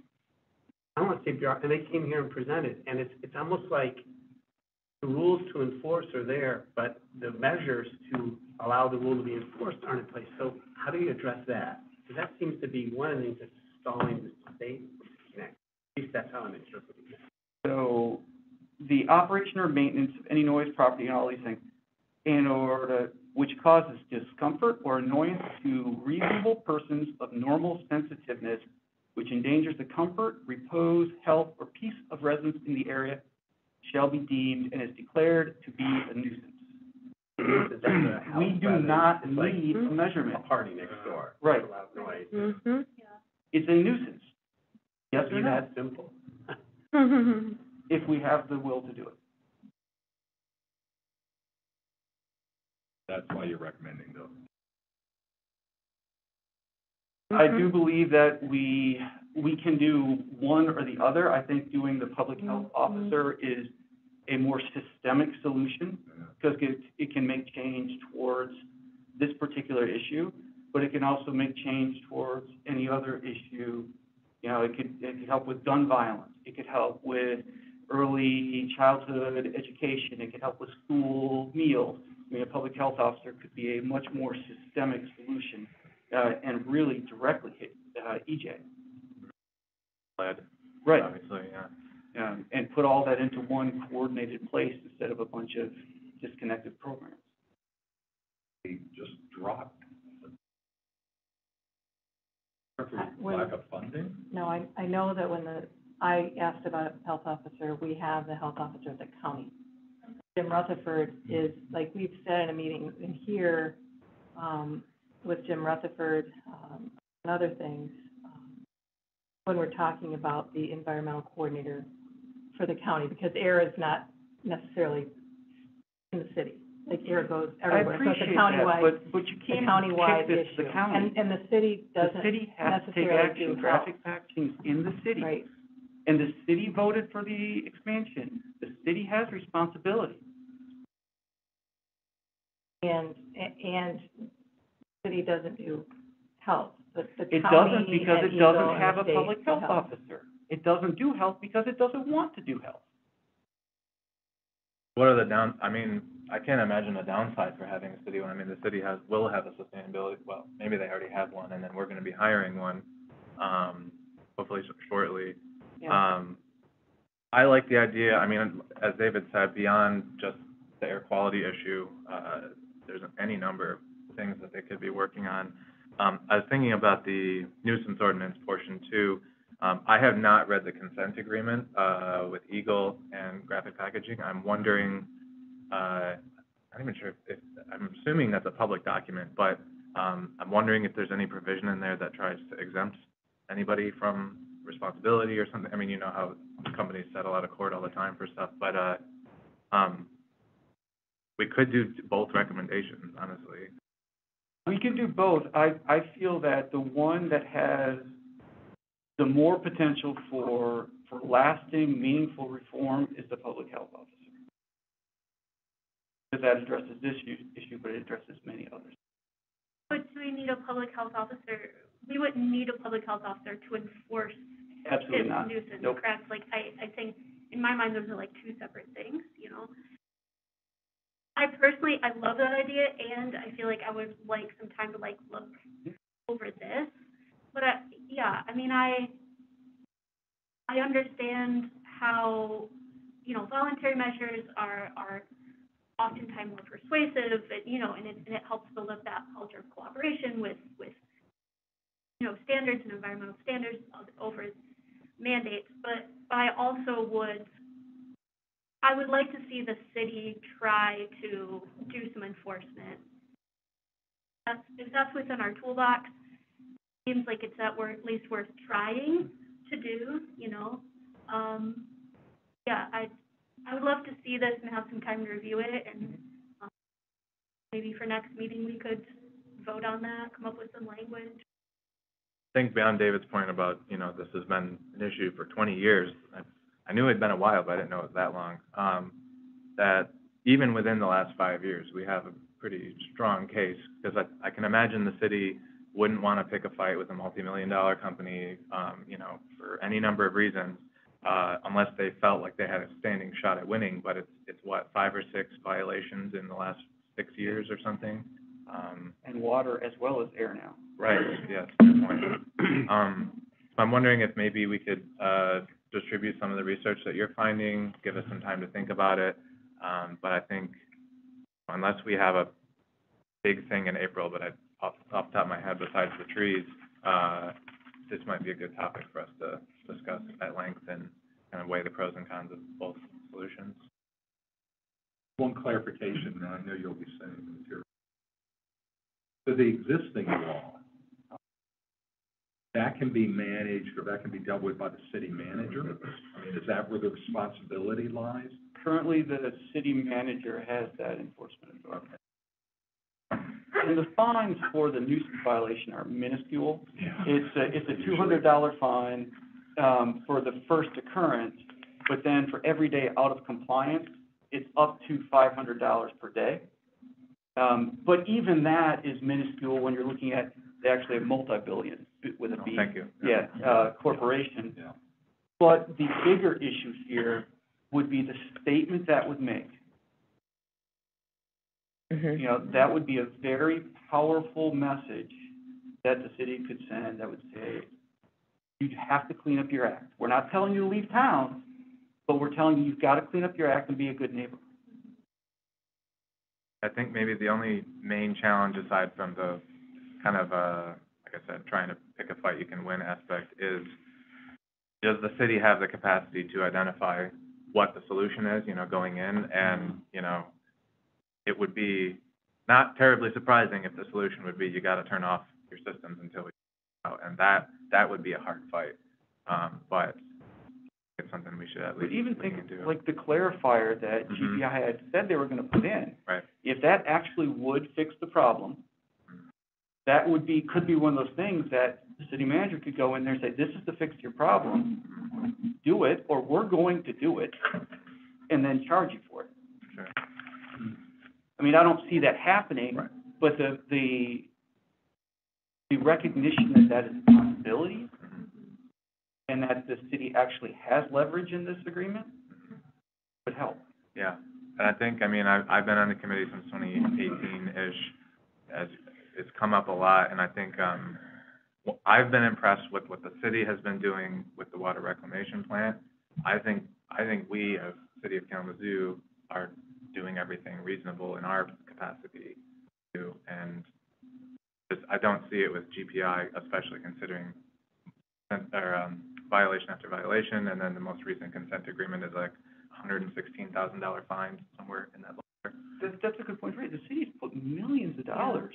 I want to say bureau, and they came here and presented, and it's, it's almost like the rules to enforce are there, but the measures to allow the rule to be enforced aren't in place. So how do you address that? Because that seems to be one of the things that's stalling the state. At least that's how I'm interpreting it. So the operation or maintenance of any noise, property, and all these things, in order, which causes discomfort or annoyance to reasonable persons of normal sensitiveness, which endangers the comfort, repose, health, or peace of residents in the area, shall be deemed and is declared to be a nuisance. Is that house We do rather- not it's like need a A measurement. party next door. Right. Loud noise. Mm-hmm. It's a nuisance. Yes Be or no? that simple. If we have the will to do it. That's why you're recommending those. I Mm-hmm. do believe that we, we can do one or the other. I think doing the public health officer is a more systemic solution, because it, it can make change towards this particular issue, but it can also make change towards any other issue. You know, it could, it could help with gun violence, it could help with early childhood education, it could help with school meals. I mean, a public health officer could be a much more systemic solution uh, and really directly hit, uh, EJ. Lead, Right. obviously, yeah. Um, and put all that into one coordinated place instead of a bunch of disconnected programs. They just dropped. Uh, when- Lack of funding? No, I, I know that when the, I asked about a health officer, we have the health officer of the county. Jim Rutherford is, like we've said in a meeting in here, um, with Jim Rutherford, um, and other things, um, when we're talking about the environmental coordinator for the county, because air is not necessarily in the city. Like air goes everywhere, so it's a I appreciate that, countywide, but, but you a can't countywide kick this to issue. the county. And, and the city The doesn't city has to take necessarily action, do health. traffic actions in the city. Right, And the city voted for the expansion. The city has responsibility. and, and city doesn't do health, but the It county doesn't because and it EGLE doesn't and have the a state public do health officer. It doesn't do health because it doesn't want to do health. What are the down, I mean, I can't imagine a downside for having a city one. I mean, the city has, will have a sustainability, well, maybe they already have one, and then we're gonna be hiring one. um, hopefully sh- shortly. Yeah. Um, I like the idea, I mean, as David said, beyond just the air quality issue, uh, there's any number of things that they could be working on. Um, I was thinking about the nuisance ordinance portion too. Um, I have not read the consent agreement, uh, with EGLE and Graphic Packaging. I'm wondering, uh, I'm not even sure if, if, I'm assuming that's a public document, but, um, I'm wondering if there's any provision in there that tries to exempt anybody from responsibility or something. I mean, you know how companies settle out of court all the time for stuff, but, uh, um, we could do both recommendations, honestly. We can do both. I, I feel that the one that has the more potential for, for lasting, meaningful reform is the public health officer. Because that addresses this issue, but it addresses many others. But do we need a public health officer? We wouldn't need a public health officer to enforce Absolutely not. nuisance, Nope. correct? Like, I, I think, in my mind, those are like two separate things, you know? I personally, I love that idea, and I feel like I would like some time to like look mm-hmm. over this. But I, yeah, I mean, I, I understand how, you know, voluntary measures are, are oftentimes more persuasive, and, you know, and it, and it helps build up that culture of cooperation with, with, you know, standards and environmental standards over mandates, but, I also would, I would like to see the city try to do some enforcement. If that's within our toolbox, seems like it's at worth, at least worth trying to do, you know? Um, yeah, I, I would love to see this and have some time to review it, and, um, maybe for next meeting, we could vote on that, come up with some language. I think beyond David's point about, you know, this has been an issue for twenty years, I, I knew it'd been a while, but I didn't know it was that long. Um, that even within the last five years, we have a pretty strong case, because I, I can imagine the city wouldn't want to pick a fight with a multi-million dollar company, um, you know, for any number of reasons, uh, unless they felt like they had a standing shot at winning, but it's, it's what, five or six violations in the last six years or something? Um, And water as well as air now. Right, yes, good point. Um, so I'm wondering if maybe we could, uh, distribute some of the research that you're finding, give us some time to think about it. Um, but I think unless we have a big thing in April, but I, off, off the top of my head, besides the trees, uh, this might be a good topic for us to discuss at length and kind of weigh the pros and cons of both solutions. One clarification, and I know you'll be saying this here. So the existing law, that can be managed or that can be dealt with by the city manager? I mean, is that where the responsibility lies? Currently, the city manager has that enforcement authority. And the fines for the nuisance violation are minuscule. It's a, it's a two hundred dollar fine, um, for the first occurrence, but then for every day out of compliance, it's up to five hundred dollars per day. Um, but even that is minuscule when you're looking at they actually a multi-billion with a B. Oh, Thank you. Yeah, uh, corporation. Yeah. But the bigger issue here would be the statement that would make. Mhm. You know, that would be a very powerful message that the city could send that would say, you have to clean up your act. We're not telling you to leave town, but we're telling you you've got to clean up your act and be a good neighbor. I think maybe the only main challenge aside from the kind of, uh, like I said, trying to pick a fight you can win aspect is, does the city have the capacity to identify what the solution is, you know, going in? And, you know, it would be not terribly surprising if the solution would be you gotta turn off your systems until we, out, and that, that would be a hard fight. Um, but it's something we should at But even think, into. like the clarifier that Mhm. GPI had said they were gonna put in. Right. If that actually would fix the problem, that would be, could be one of those things that the city manager could go in there and say, this is to fix your problem, do it, or we're going to do it, and then charge you for it. Sure. I mean, I don't see that happening, Right. but the, the, the recognition that that is a possibility and that the city actually has leverage in this agreement would help. Yeah, and I think, I mean, I've, I've been on the committee since twenty eighteen-ish, as, it's come up a lot, and I think, um, I've been impressed with what the city has been doing with the water reclamation plant. I think, I think we, as City of Kalamazoo, are doing everything reasonable in our capacity to, and I don't see it with GPI, especially considering, or, um, violation after violation, and then the most recent consent agreement is like hundred and sixteen thousand dollar fine somewhere in that. That's, that's a good point, right? The city's put millions of dollars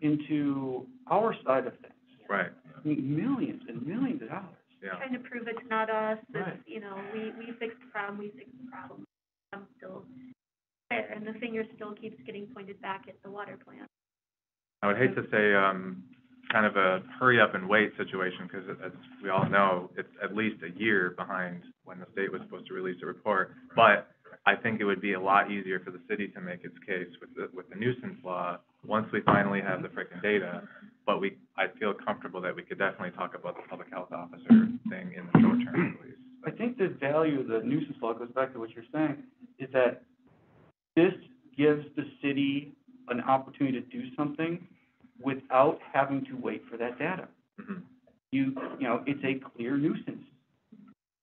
into our side of things. Right, I mean, Millions and millions of dollars. yeah. Trying to prove it's not us, Right. you know, we, we fixed the problem, we fixed the problem. I'm still there, and the finger still keeps getting pointed back at the water plant. I would hate to say, um, kind of a hurry up and wait situation, because as we all know, it's at least a year behind when the state was supposed to release a report. But I think it would be a lot easier for the city to make its case with the, with the nuisance law, once we finally have the frickin' data. But we, I feel comfortable that we could definitely talk about the public health officer thing in the short term, at least. I think the value of the nuisance law goes back to what you're saying, is that this gives the city an opportunity to do something without having to wait for that data. Mhm. You, you know, it's a clear nuisance.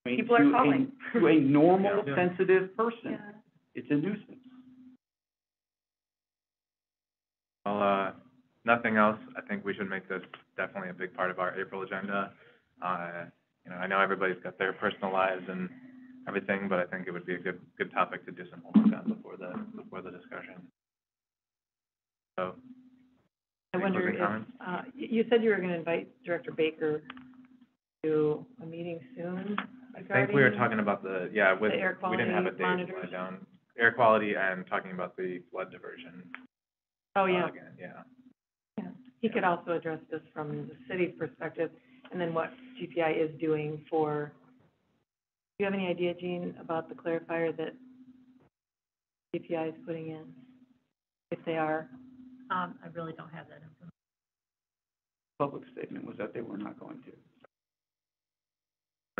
I mean, People are to a- calling. To a normal, Yeah. sensitive person, Yeah. it's a nuisance. Well, uh, nothing else, I think we should make this definitely a big part of our April agenda. Uh, you know, I know everybody's got their personal lives and everything, but I think it would be a good, good topic to do some homework on before the, before the discussion. So, I Any wonder closing if, comments? uh, you, you said you were gonna invite Director Baker to a meeting soon I think we were regarding- talking about the, yeah, with, The air we didn't have a quality date monitors? lined down. Air quality and talking about the flood diversion. Oh, uh, yeah. Again, yeah. Yeah. He could also address this from the city's perspective, and then what GPI is doing for, do you have any idea, Jean, about the clarifier that GPI is putting in? If they are, Um, I really don't have that information. Public statement was that they were not going to.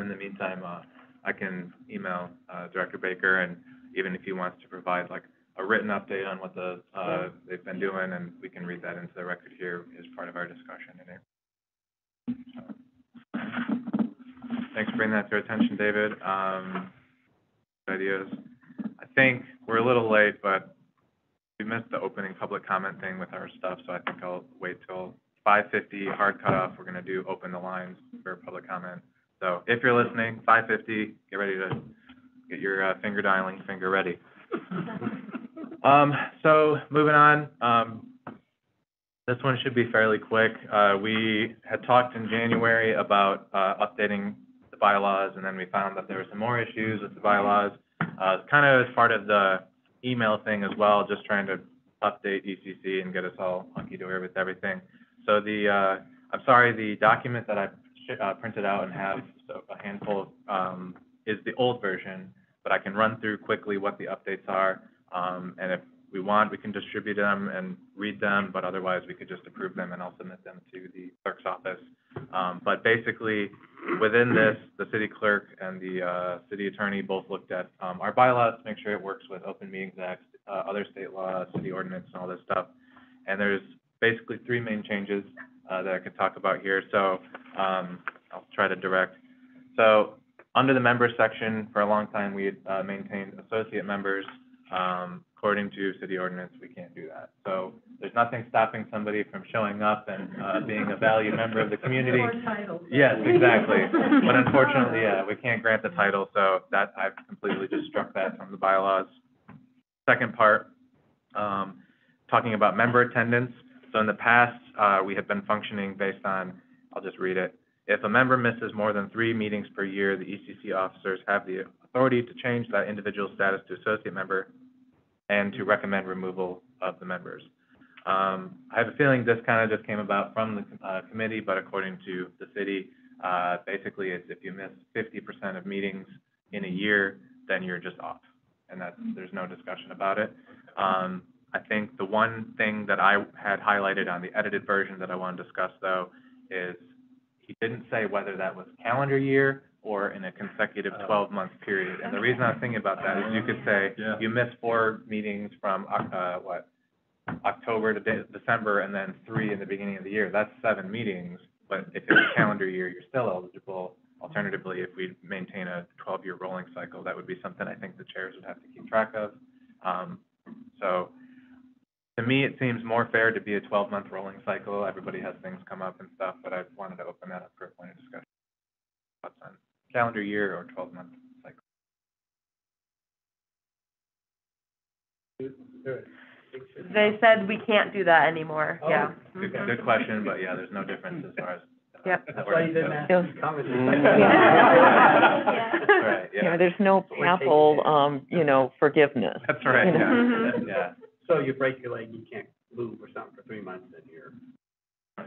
In the meantime, uh, I can email, uh, Director Baker, and even if he wants to provide like a written update on what the, uh, they've been doing, and we can read that into the record here as part of our discussion in it. Thanks for bringing that to our attention, David. Um, ideas. I think we're a little late, but we missed the opening public comment thing with our stuff, so I think I'll wait till five fifty, hard cutoff. We're gonna do open the lines for public comment. So if you're listening, five fifty, get ready to get your uh, finger dialing finger ready. Um, so moving on, um, this one should be fairly quick. Uh, we had talked in January about, uh, updating the bylaws, and then we found that there were some more issues with the bylaws. Uh, kind of as part of the email thing as well, just trying to update ECC and get us all hunky-dory with everything. So the, uh, I'm sorry, the document that I uh, printed out and have so a handful, um, is the old version, but I can run through quickly what the updates are. Um, and if we want, we can distribute them and read them, but otherwise we could just approve them and I'll submit them to the clerk's office. Um, but basically, within this, the city clerk and the, uh, city attorney both looked at, um, our bylaws to make sure it works with Open Meetings Act, uh, other state laws, city ordinance and all this stuff. And there's basically three main changes, uh, that I could talk about here. So, um, I'll try to direct. So, under the members section, for a long time, we had, uh, maintained associate members. Um, according to city ordinance, we can't do that. So there's nothing stopping somebody from showing up and, uh, being a valued member of the community. Yes, exactly. But unfortunately, yeah, we can't grant the title, so that, I've completely just struck that from the bylaws. Second part, um, talking about member attendance. So in the past, uh, we have been functioning based on, I'll just read it. If a member misses more than three meetings per year, the ECC officers have the authority to change that individual status to associate member and to recommend removal of the members. Um, I have a feeling this kind of just came about from the, uh, committee, but according to the city, uh, basically it's if you miss fifty percent of meetings in a year, then you're just off. And that's, there's no discussion about it. Um, I think the one thing that I had highlighted on the edited version that I want to discuss though is he didn't say whether that was calendar year or in a consecutive twelve-month period. And the reason I'm thinking about that is you could say, you missed four meetings from, Oc- uh, what, October to de- December and then three in the beginning of the year, that's seven meetings. but if it's a calendar year, you're still eligible. Alternatively, if we maintain a twelve-year rolling cycle, that would be something I think the chairs would have to keep track of. Um, so, to me, it seems more fair to be a twelve-month rolling cycle. Everybody has things come up and stuff, but I wanted to open that up for a point of discussion. Thoughts on calendar year or twelve-month cycle? They said we can't do that anymore, Oh. yeah. Good, Mhm. good question, but yeah, there's no difference as far as. Yep. the That's why you didn't ask Yeah. these. Yeah. Right, You know, yeah, there's no We're taking papal, it. um, you know, forgiveness. that's right, You know. yeah, Mhm. yeah. So you break your leg, you can't move or something for three months, then you're.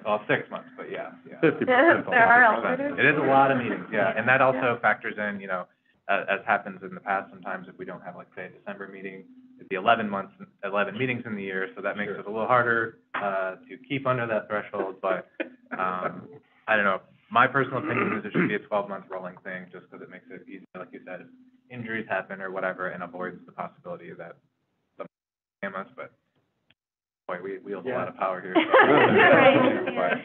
Well, six months, but yeah, yeah. Fifty There are 50%. alternatives. It is a lot of meetings, yeah, and that also factors in, you know, as, as happens in the past, sometimes if we don't have, like, say, a December meeting, it'd be eleven months, eleven meetings in the year, so that makes it a little harder, uh, to keep under that threshold, but, um, I don't know. My personal opinion is it should be a twelve-month rolling thing, just because it makes it easier, like you said, if injuries happen or whatever, and avoids the possibility that some scam us, but, boy, we wield a lot of power here. so- Right,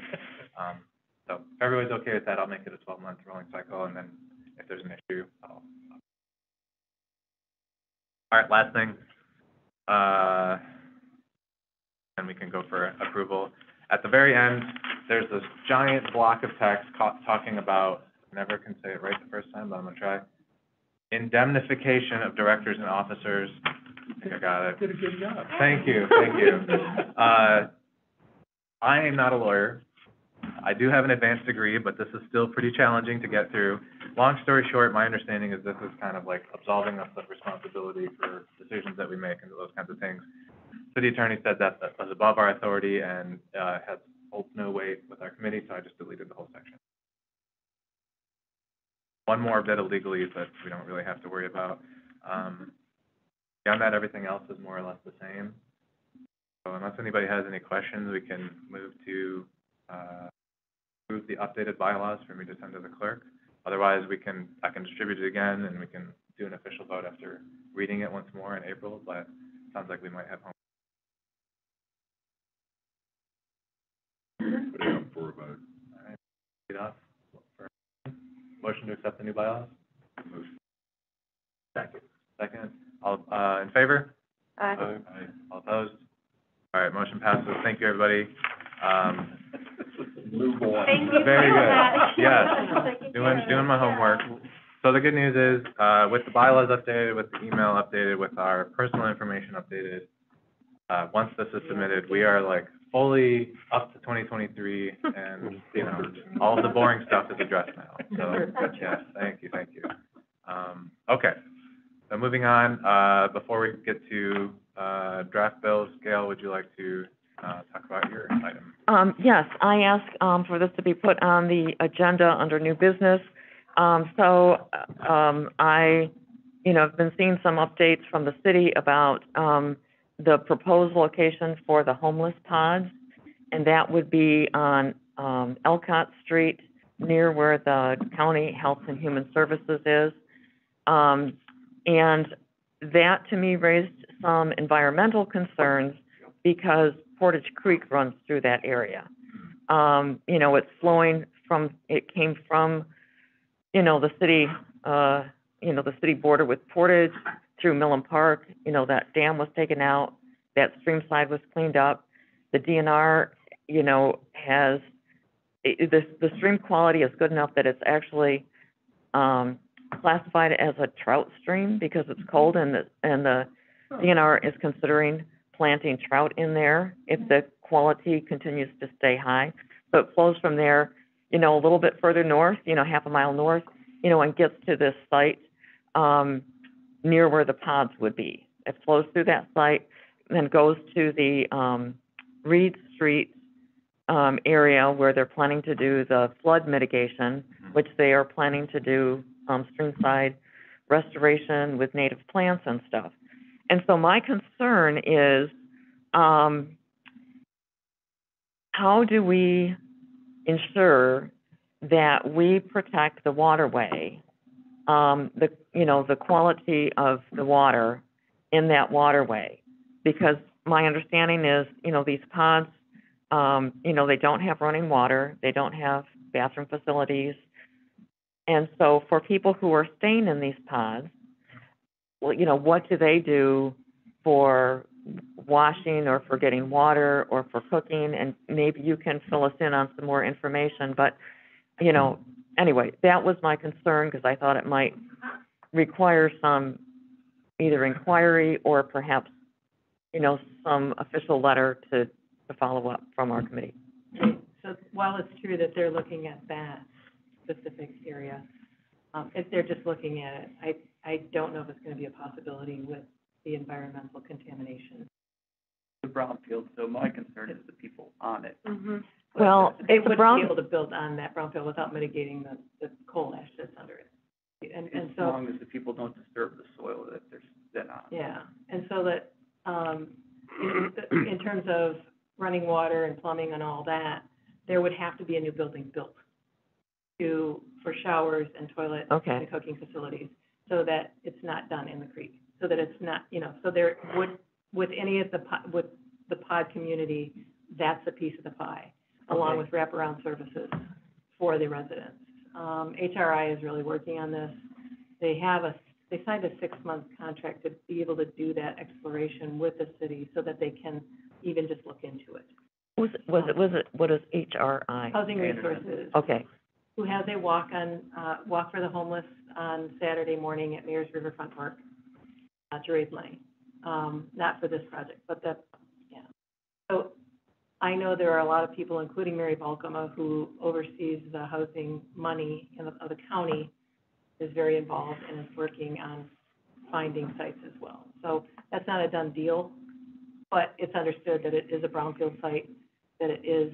But, um, so if everybody's okay with that, I'll make it a twelve-month rolling cycle, and then if there's an issue, I'll. All right, last thing, uh, and we can go for approval. At the very end, there's this giant block of text ca- talking about, never can say it right the first time, but I'm gonna try. Indemnification of directors and officers. I think I got it. Did a good job. Thank you, thank you. Uh, I am not a lawyer. I do have an advanced degree, but this is still pretty challenging to get through. Long story short, my understanding is this is kind of like absolving us of responsibility for decisions that we make and those kinds of things. City attorney said that that was above our authority and, uh, has, holds no weight with our committee, so I just deleted the whole section. One more bit legalese that we don't really have to worry about. Um, beyond that, everything else is more or less the same. So unless anybody has any questions, we can move to, uh, move the updated bylaws for me to send to the clerk. Otherwise, we can, I can distribute it again and we can do an official vote after reading it once more in April, but sounds like we might have home. Put it up for a vote. All right, lead off for, motion to accept the new bylaws, Motion. Second. second, all, uh, in favor? Aye. Aye. All opposed? All right, motion passes. Thank you, everybody. Um, Move on. Thank you Very for good. that. Yes. doing, doing my homework. So the good news is, uh, with the bylaws updated, with the email updated, with our personal information updated, uh, once this is submitted, we are like fully up to twenty twenty-three and, you know, all of the boring stuff is addressed now. So, yes, thank you, thank you. Um, okay. So moving on, uh, before we get to, uh, draft bills, Gail, would you like to, uh, talk about your item? Um, yes, I asked, um, for this to be put on the agenda under new business. Um, so, uh, um, I, you know, have been seeing some updates from the city about, um, the proposed location for the homeless pods. And that would be on, um, Alcott Street, near where the County Health and Human Services is. Um, and that to me raised some environmental concerns because Portage Creek runs through that area. Um, you know, it's flowing from, it came from, you know, the city, uh, you know, the city border with Portage through Milham Park, you know, that dam was taken out, that stream side was cleaned up. The DNR, you know, has, the, the stream quality is good enough that it's actually, um, classified as a trout stream because it's cold and the, and the DNR is considering planting trout in there if the quality continues to stay high. So it flows from there, you know, a little bit further north, you know, half a mile north, you know, and gets to this site, um, near where the pods would be. It flows through that site, then goes to the, um, Reed Street, um, area where they're planning to do the flood mitigation, which they are planning to do, um, streamside restoration with native plants and stuff. And so my concern is, um, how do we ensure that we protect the waterway, um, the, you know, the quality of the water in that waterway? Because my understanding is, you know, these pods Um, you know, they don't have running water, they don't have bathroom facilities. And so for people who are staying in these pods, well, you know, what do they do for washing or for getting water or for cooking? And maybe you can fill us in on some more information, but, you know, anyway, that was my concern because I thought it might require some either inquiry or perhaps, you know, some official letter to, to follow up from our committee. So while it's true that they're looking at that specific area, um, if they're just looking at it, I, I don't know if it's gonna be a possibility with the environmental contamination. The brownfield, so my concern is the people on it. Mm-hmm. Well, They the wouldn't brown- be able to build on that brownfield without mitigating the, the coal ash that's under it. And, and As so. long as the people don't disturb the soil that they're, then on. Yeah, and so that, um, in, in terms of running water and plumbing and all that, there would have to be a new building built to, for showers and toilets Okay. and cooking facilities, so that it's not done in the creek, so that it's not, you know, so there would, with any of the, po- with the pod community, that's a piece of the pie, along with wraparound services for the residents. Um, HRI is really working on this. They have a, they signed a six-month contract to be able to do that exploration with the city so that they can even just look into it. Was it, was it, was it, what is HRI? Housing Resources, Okay, who has a walk on, uh, Walk for the Homeless on Saturday morning at Mayor's Riverfront Park, uh, to raise money. Um, not for this project, but that, yeah. So I know there are a lot of people, including Mary Balkema, who oversees the housing money in the, of the county, is very involved and is working on finding sites as well. So that's not a done deal, but it's understood that it is a brownfield site, that it is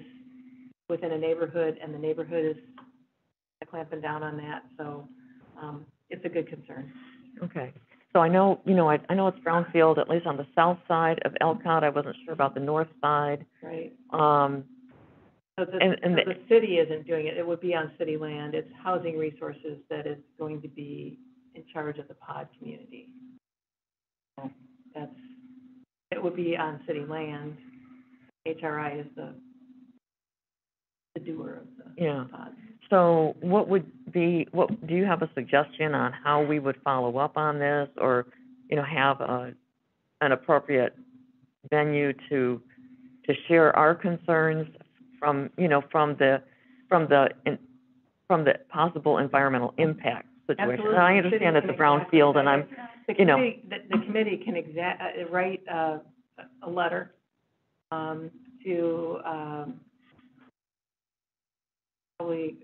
within a neighborhood, and the neighborhood is clamping down on that, so, um, it's a good concern. okay. So I know, you know, I, I know it's brownfield, at least on the south side of Alcott. I wasn't sure about the north side. Right. Um, So the, And- and so the- city isn't doing it, it would be on city land, it's Housing Resources that is going to be in charge of the pod community. That's, it would be on city land, HRI is the, the doer of the yeah. pods. So what would be, what, do you have a suggestion on how we would follow up on this? Or, you know, have a, an appropriate venue to, to share our concerns from, you know, from the, from the, in- from the possible environmental impact situation? And I Absolutely. The city understand it's a brownfield and I'm, The you know- the, the committee can exa- uh, write, uh, a letter, um, to, um, probably,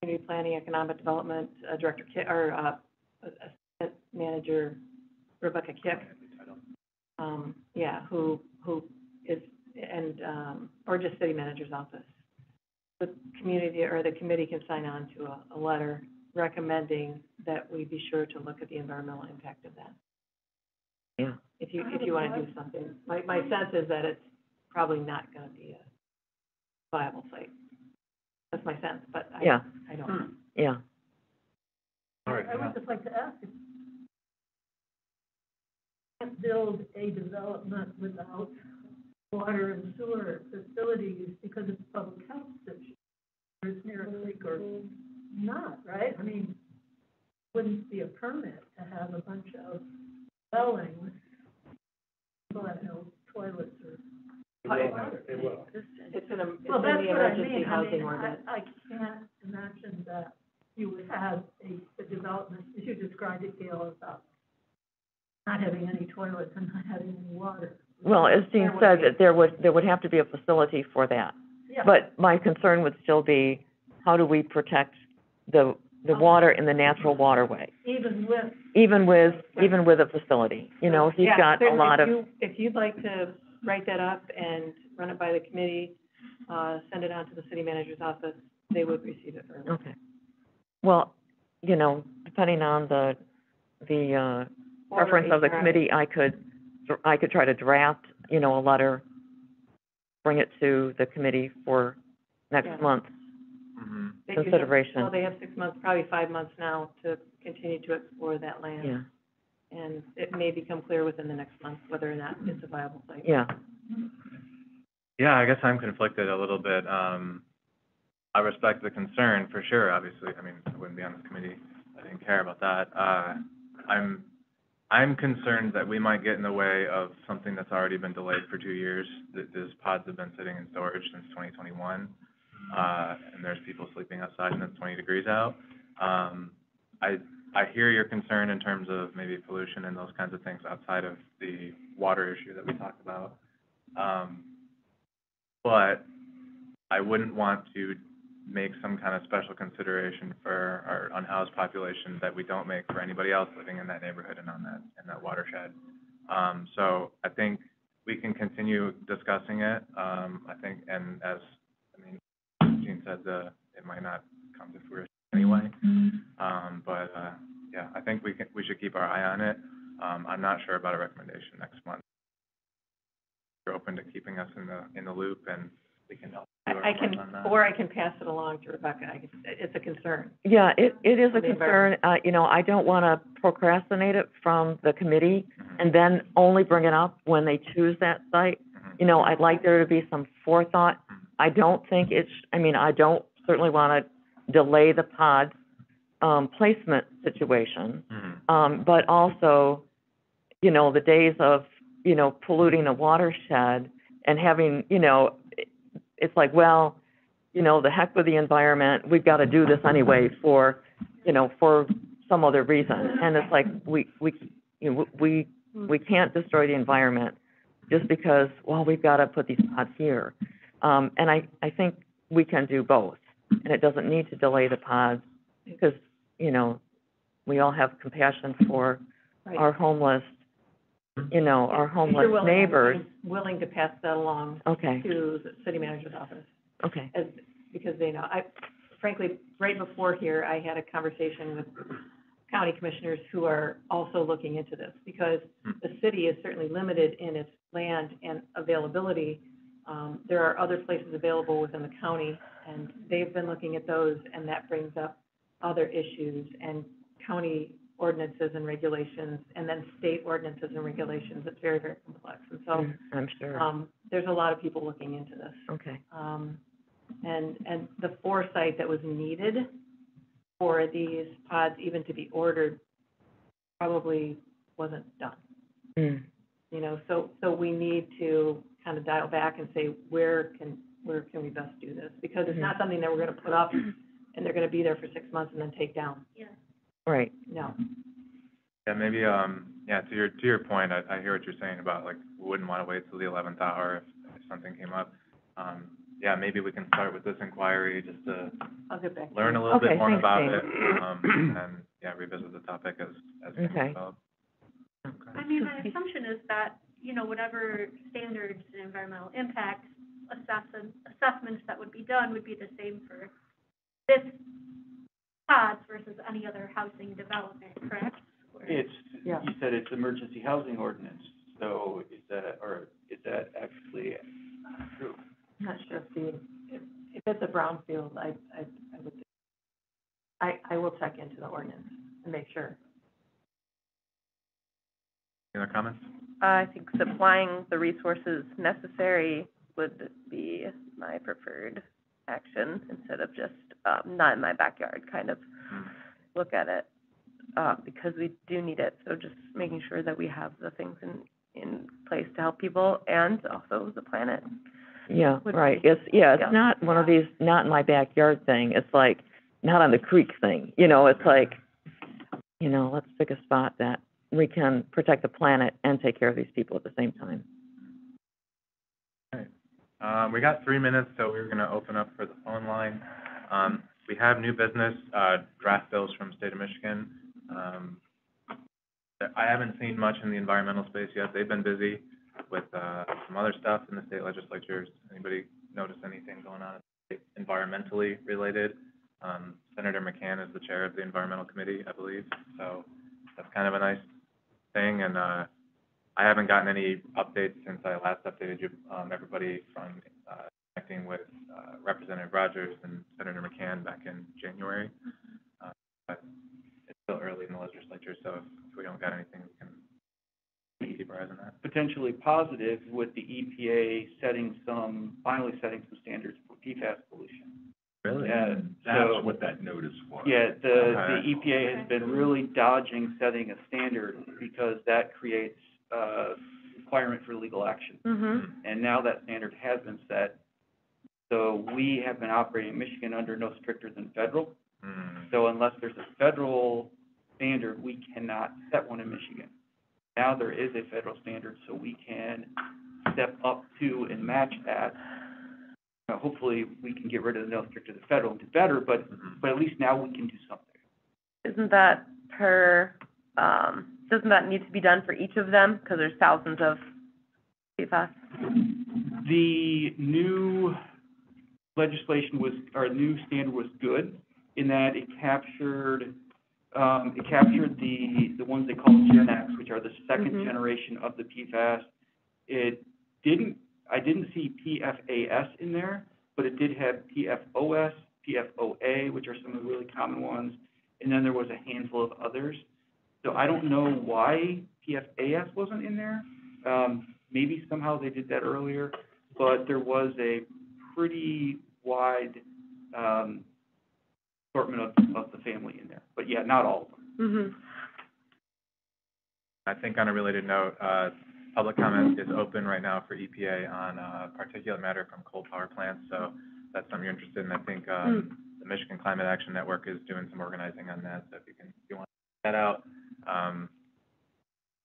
community planning, economic development, uh, Director Ki, or, uh, Assistant Manager Rebekah Kik. Um, yeah, who, who is, and, um, or just city manager's office. The community, or the committee can sign on to a, a letter recommending that we be sure to look at the environmental impact of that. yeah. If you, if you wanna do something. My, my sense is that it's probably not gonna be a viable site. That's my sense, but I, Yeah. I don't hmm. know. Yeah. All right, I would just like to ask if you can't build a development without water and sewer facilities because it's a public health issue, or it's near a lake or not, right? I mean, wouldn't be a permit to have a bunch of dwellings, people that no toilets or water. They will. It's in a, it's in Well, that's the what I emergency mean, I housing mean, I, ordinance. I can't imagine that you would have a, a development, as you described it, Gail, about not having any toilets and not having any water. Well, as Dean There would said, be. that there would, there would have to be a facility for that. Yeah. But my concern would still be, how do we protect the, the um, water in the natural waterway? Even with, Even with, even with a facility, you know, if you've Yeah, got a certainly, lot of, you- If you'd like to write that up and run it by the committee, uh, send it on to the city manager's office, they would receive it very well. okay. Well, you know, depending on the, the, uh, Or preference of the HRI. committee, I could, I could try to draft, you know, a letter, bring it to the committee for Yeah. next month. Mm-hmm. They- you have- consideration. Well, they have six months, probably five months now to continue to explore that land. Yeah, And it may become clear within the next month whether or not it's a viable site. yeah. Yeah, I guess I'm conflicted a little bit. Um, I respect the concern for sure, obviously. I mean, I wouldn't be on this committee. if I didn't care about that. Uh, I'm, I'm concerned that we might get in the way of something that's already been delayed for two years. That these pods have been sitting in storage since twenty twenty-one. Uh, and there's people sleeping outside and it's twenty degrees out. Um, I, I hear your concern in terms of maybe pollution and those kinds of things outside of the water issue that we talked about. Um, but I wouldn't want to make some kind of special consideration for our unhoused population that we don't make for anybody else living in that neighborhood and on that, in that watershed. Um, so I think we can continue discussing it. Um, I think, and as, I mean, Jean said, the, it might not come to fruition anyway. Um, but, uh, yeah, I think we can, we should keep our eye on it. Um, I'm not sure about a recommendation next month. You're open to keeping us in the, in the loop and we can help. do I I can, on that. or I can pass it along to Rebekah. I can, it's a concern. Yeah, it, it is a On concern, uh, you know, I don't wanna procrastinate it from the committee Mhm. and then only bring it up when they choose that site. Mhm. You know, I'd like there to be some forethought. I don't think it's, I mean, I don't certainly wanna delay the pod, um, placement situation. Mhm. Um, but also, you know, the days of, you know, polluting a watershed and having, you know, it's like, well, you know, the heck with the environment, we've got to do this anyway for, you know, for some other reason. And it's like, we, we, you know, we, we can't destroy the environment just because, well, we've got to put these pods here. Um, and I, I think we can do both. And it doesn't need to delay the pods because, you know, we all have compassion for our homeless, you know, our homeless you're willing, neighbors. Willing to pass that along Okay, to the city manager's office. okay. as, because they know, I, frankly, right before here, I had a conversation with county commissioners who are also looking into this, because the city is certainly limited in its land and availability. Um, there are other places available within the county, and they've been looking at those, and that brings up other issues, and county ordinances and regulations, and then state ordinances and regulations, it's very, very complex, and so, Mm, I'm sure. um, there's a lot of people looking into this. Okay. Um, and, and the foresight that was needed for these pods even to be ordered probably wasn't done, Mm, you know, so, so we need to kind of dial back and say, where can, where can we best do this? Because it's not something that we're gonna put up and they're gonna be there for six months and then take down, Yeah. right. no. Yeah, maybe, um, yeah, to your, to your point, I, I hear what you're saying about, like, we wouldn't wanna wait till the eleventh hour if, if something came up. Um, yeah, maybe we can start with this inquiry, just to I'll get back to learn a little bit more thanks, about Jane. it, um, and, yeah, revisit the topic as, as things Okay. develop. I mean, my assumption is that, you know, whatever standards and environmental impact assessment, assessments that would be done would be the same for this pods versus any other housing development, correct? Or- It's, Yeah. you said it's emergency housing ordinance, so is that, or is that actually true? I'm not sure if the, if, if it's a brownfield, I, I, I would, I, I will check into the ordinance and make sure. Any other comments? I think supplying the resources necessary would be my preferred action instead of just, um, not in my backyard, kind of Hmm. look at it, uh, because we do need it. So just making sure that we have the things in, in place to help people and also the planet. Yeah, Would right. be- It's, yeah, yeah. it's not one of these, not in my backyard thing. It's like, not on the creek thing. You know, it's like, you know, let's pick a spot that we can protect the planet and take care of these people at the same time. Um, we got three minutes, so we're gonna open up for the phone line. Um, we have new business, uh, draft bills from state of Michigan. Um, I haven't seen much in the environmental space yet. They've been busy with, uh, some other stuff in the state legislatures. Anybody notice anything going on environmentally related? Um, Senator McCann is the chair of the environmental committee, I believe, so that's kind of a nice thing, and, uh, I haven't gotten any updates since I last updated you, um, everybody from, uh, connecting with, uh, Representative Rogers and Senator McCann back in January. Uh, but it's still early in the legislature, so if we don't got anything, we can keep our eyes on that? potentially positive with the EPA setting some, finally setting some standards for PFAS pollution. Really? Yeah, That's so- what that notice was. Yeah, the, the EPA has been really dodging setting a standard because that creates, uh, requirement for legal action. Mhm. And now that standard has been set. So we have been operating in Michigan under no stricter than federal. Hmm. So unless there's a federal standard, we cannot set one in Michigan. Now there is a federal standard, so we can step up to and match that. Now, hopefully, we can get rid of the no stricter than federal and do better, but, Mhm. but at least now we can do something. Isn't that per, um, doesn't that need to be done for each of them? Because there's thousands of PFAS. The new legislation was, or new standard was good in that it captured, um, it captured the, the ones they call GenX, which are the second Mhm. generation of the PFAS. It didn't, I didn't see PFAS in there, but it did have PFOS, PFOA, which are some of the really common ones, and then there was a handful of others. So I don't know why PFAS wasn't in there. Um, maybe somehow they did that earlier, but there was a pretty wide, um, assortment of, of the family in there. But yeah, not all of them. Mhm. I think on a related note, uh, public comment is open right now for EPA on, uh, particulate matter from coal power plants, so that's something you're interested in. I think, um, the Michigan Climate Action Network is doing some organizing on that, so if you can, if you want to check that out. Um,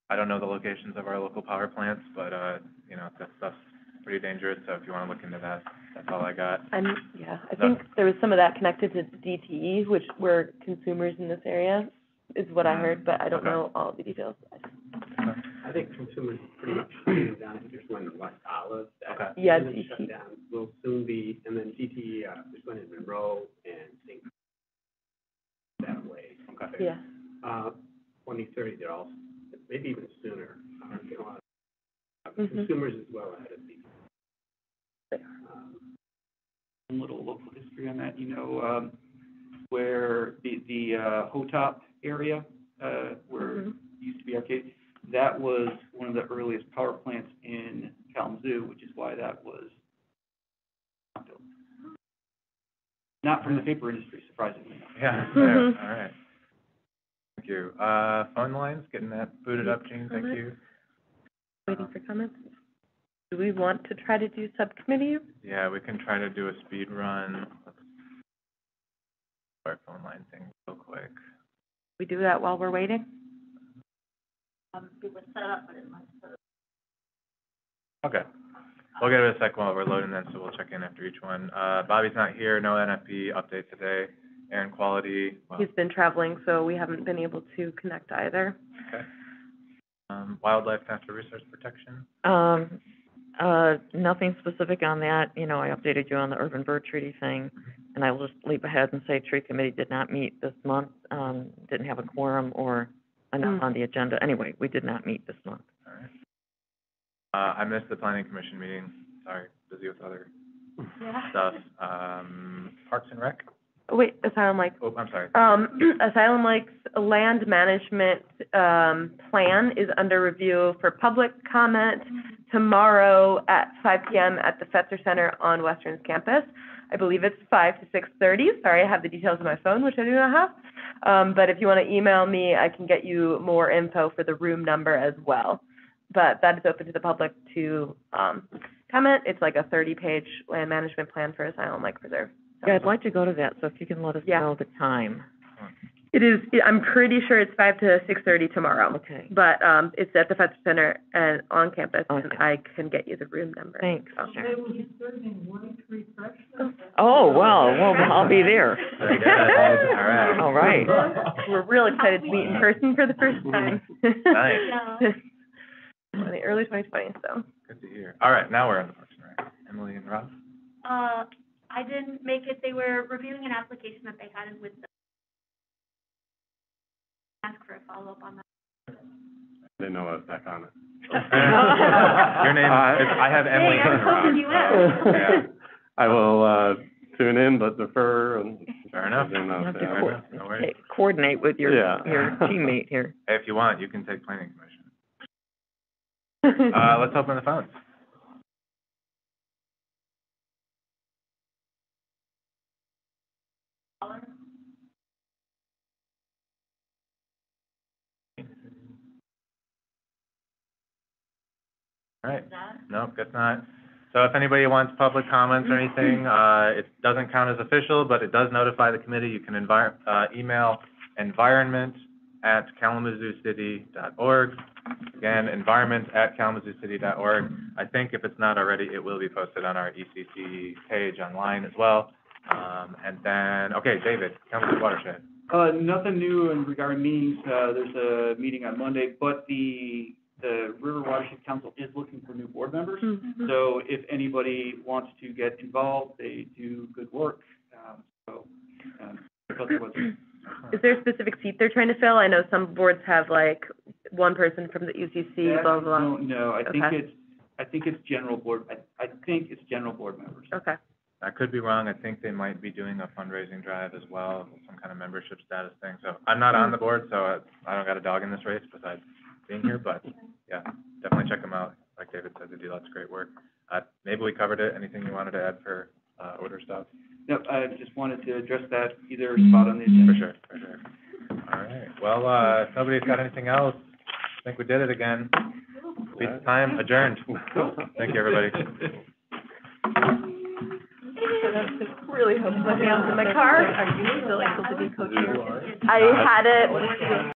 I don't know the locations of our local power plants, but, uh, you know, that stuff's pretty dangerous, so if you want to look into that, that's all I got. And, yeah, I No. think there was some of that connected to DTE, which were consumers in this area, is what I heard, but I don't Okay. know all the details. I think consumers pretty much shut down, I think there's one in West Olive Okay. that. Yeah, isn't DTE. Shut down, will soon be, and then DTE, uh, there's one in Monroe and St. That way. Okay. Yeah. Uh, twenty thirty, they're all, maybe even sooner, uh, you know, uh, Mhm. consumers as well ahead of these. They Um, A little local history on that, you know, um, where the, the, uh, Hotop area, uh, where Mhm. it used to be arcade, that was one of the earliest power plants in Kalamazoo, which is why that was not built. Not from the paper industry, surprisingly. Yeah, there, Mhm. right. Thank you. Uh, phone lines, getting that booted up, Jean, thank you. Waiting for comments. Do we want to try to do subcommittee? Yeah, we can try to do a speed run. Let's Our phone line thing real quick. We do that while we're waiting? Um, it was set up, but it must have. Okay. We'll give it a sec while we're loading then, so we'll check in after each one. Uh, Bobby's not here, no NFP update today. Air Quality, well, He's been traveling, so we haven't been able to connect either. okay. Um, Wildlife Natural Resource Protection, Um, uh, nothing specific on that, you know, I updated you on the urban bird treaty thing, and I will just leap ahead and say tree committee did not meet this month, um, didn't have a quorum or enough Mm. on the agenda, anyway, we did not meet this month. all right. Uh, I missed the planning commission meeting, sorry, busy with other Yeah. stuff. Um, Parks and Rec? Wait, Asylum Lakes. Oh, I'm sorry. Um, Asylum Lakes land management, um, plan is under review for public comment tomorrow at five PM at the Fetzer Center on Western's campus. I believe it's five to six thirty. Sorry, I have the details on my phone, which I do not have. Um, but if you want to email me, I can get you more info for the room number as well. But that is open to the public to, um, comment. It's like a thirty-page land management plan for Asylum Lake Preserve. So- Yeah, I'd like to go to that, so if you can let us Yeah. know the time. It is, I'm pretty sure it's five to six thirty tomorrow. Okay, But, um, it's at the Fetzer Center and on campus, and Okay. I can get you the room number. thanks. Oh. They will be serving light refreshments. Oh, well, well, I'll be there. Very good, all right. All right. We're real excited to meet in person for the first time. Nice. In the early twenty twenty, so. Good to hear. All right, now we're on the Parks and Rec. Emily and Rob? Uh, I didn't make it, they were reviewing an application that they had with the. Ask for a follow-up on that. I Didn't know I was back on it. Your name, is- I have Emily Hey, I was and Rob. hoping you so, would. yeah. I will, uh, tune in, but defer and. Fair enough. everything else, You have to yeah. Fair enough, no worries. hey, Coordinate with your, Yeah. your teammate here. If you want, you can take planning commission. Uh, let's open the phones. All right, no, guess not. So if anybody wants public comments or anything, uh, it doesn't count as official, but it does notify the committee. You can envir, uh, email environment@kalamazoocity.org. Again, environment at environment@kalamazoocity.org. I think if it's not already, it will be posted on our ECC page online as well. Um, and then, okay, David, Kalamazoo Watershed. Uh, nothing new in regarding meetings, uh, there's a meeting on Monday, but the, the River Watershed Council is looking for new board members. Mhm. So if anybody wants to get involved, they do good work, um, so, um, that's what's, Is there a specific seat they're trying to fill? I know some boards have like one person from the UCC, that, blah, blah, I blah. don't I think Okay. it's, I think it's general board, I, I think it's general board members. Okay. I could be wrong. I think they might be doing a fundraising drive as well, some kind of membership status thing. So I'm not on the board, so I, I don't got a dog in this race besides being here, but yeah, definitely check them out. Like David said, they do lots of great work. Uh, maybe we covered it. Anything you wanted to add for, uh, order stuff? No, I just wanted to address that, either spot on the agenda. For sure, for sure. All right. Well, uh, if nobody's got anything else, I think we did it again. Beat the time, adjourned. Thank you, everybody. Really hope my hands in my car. Are you still able to be co-chair? I had it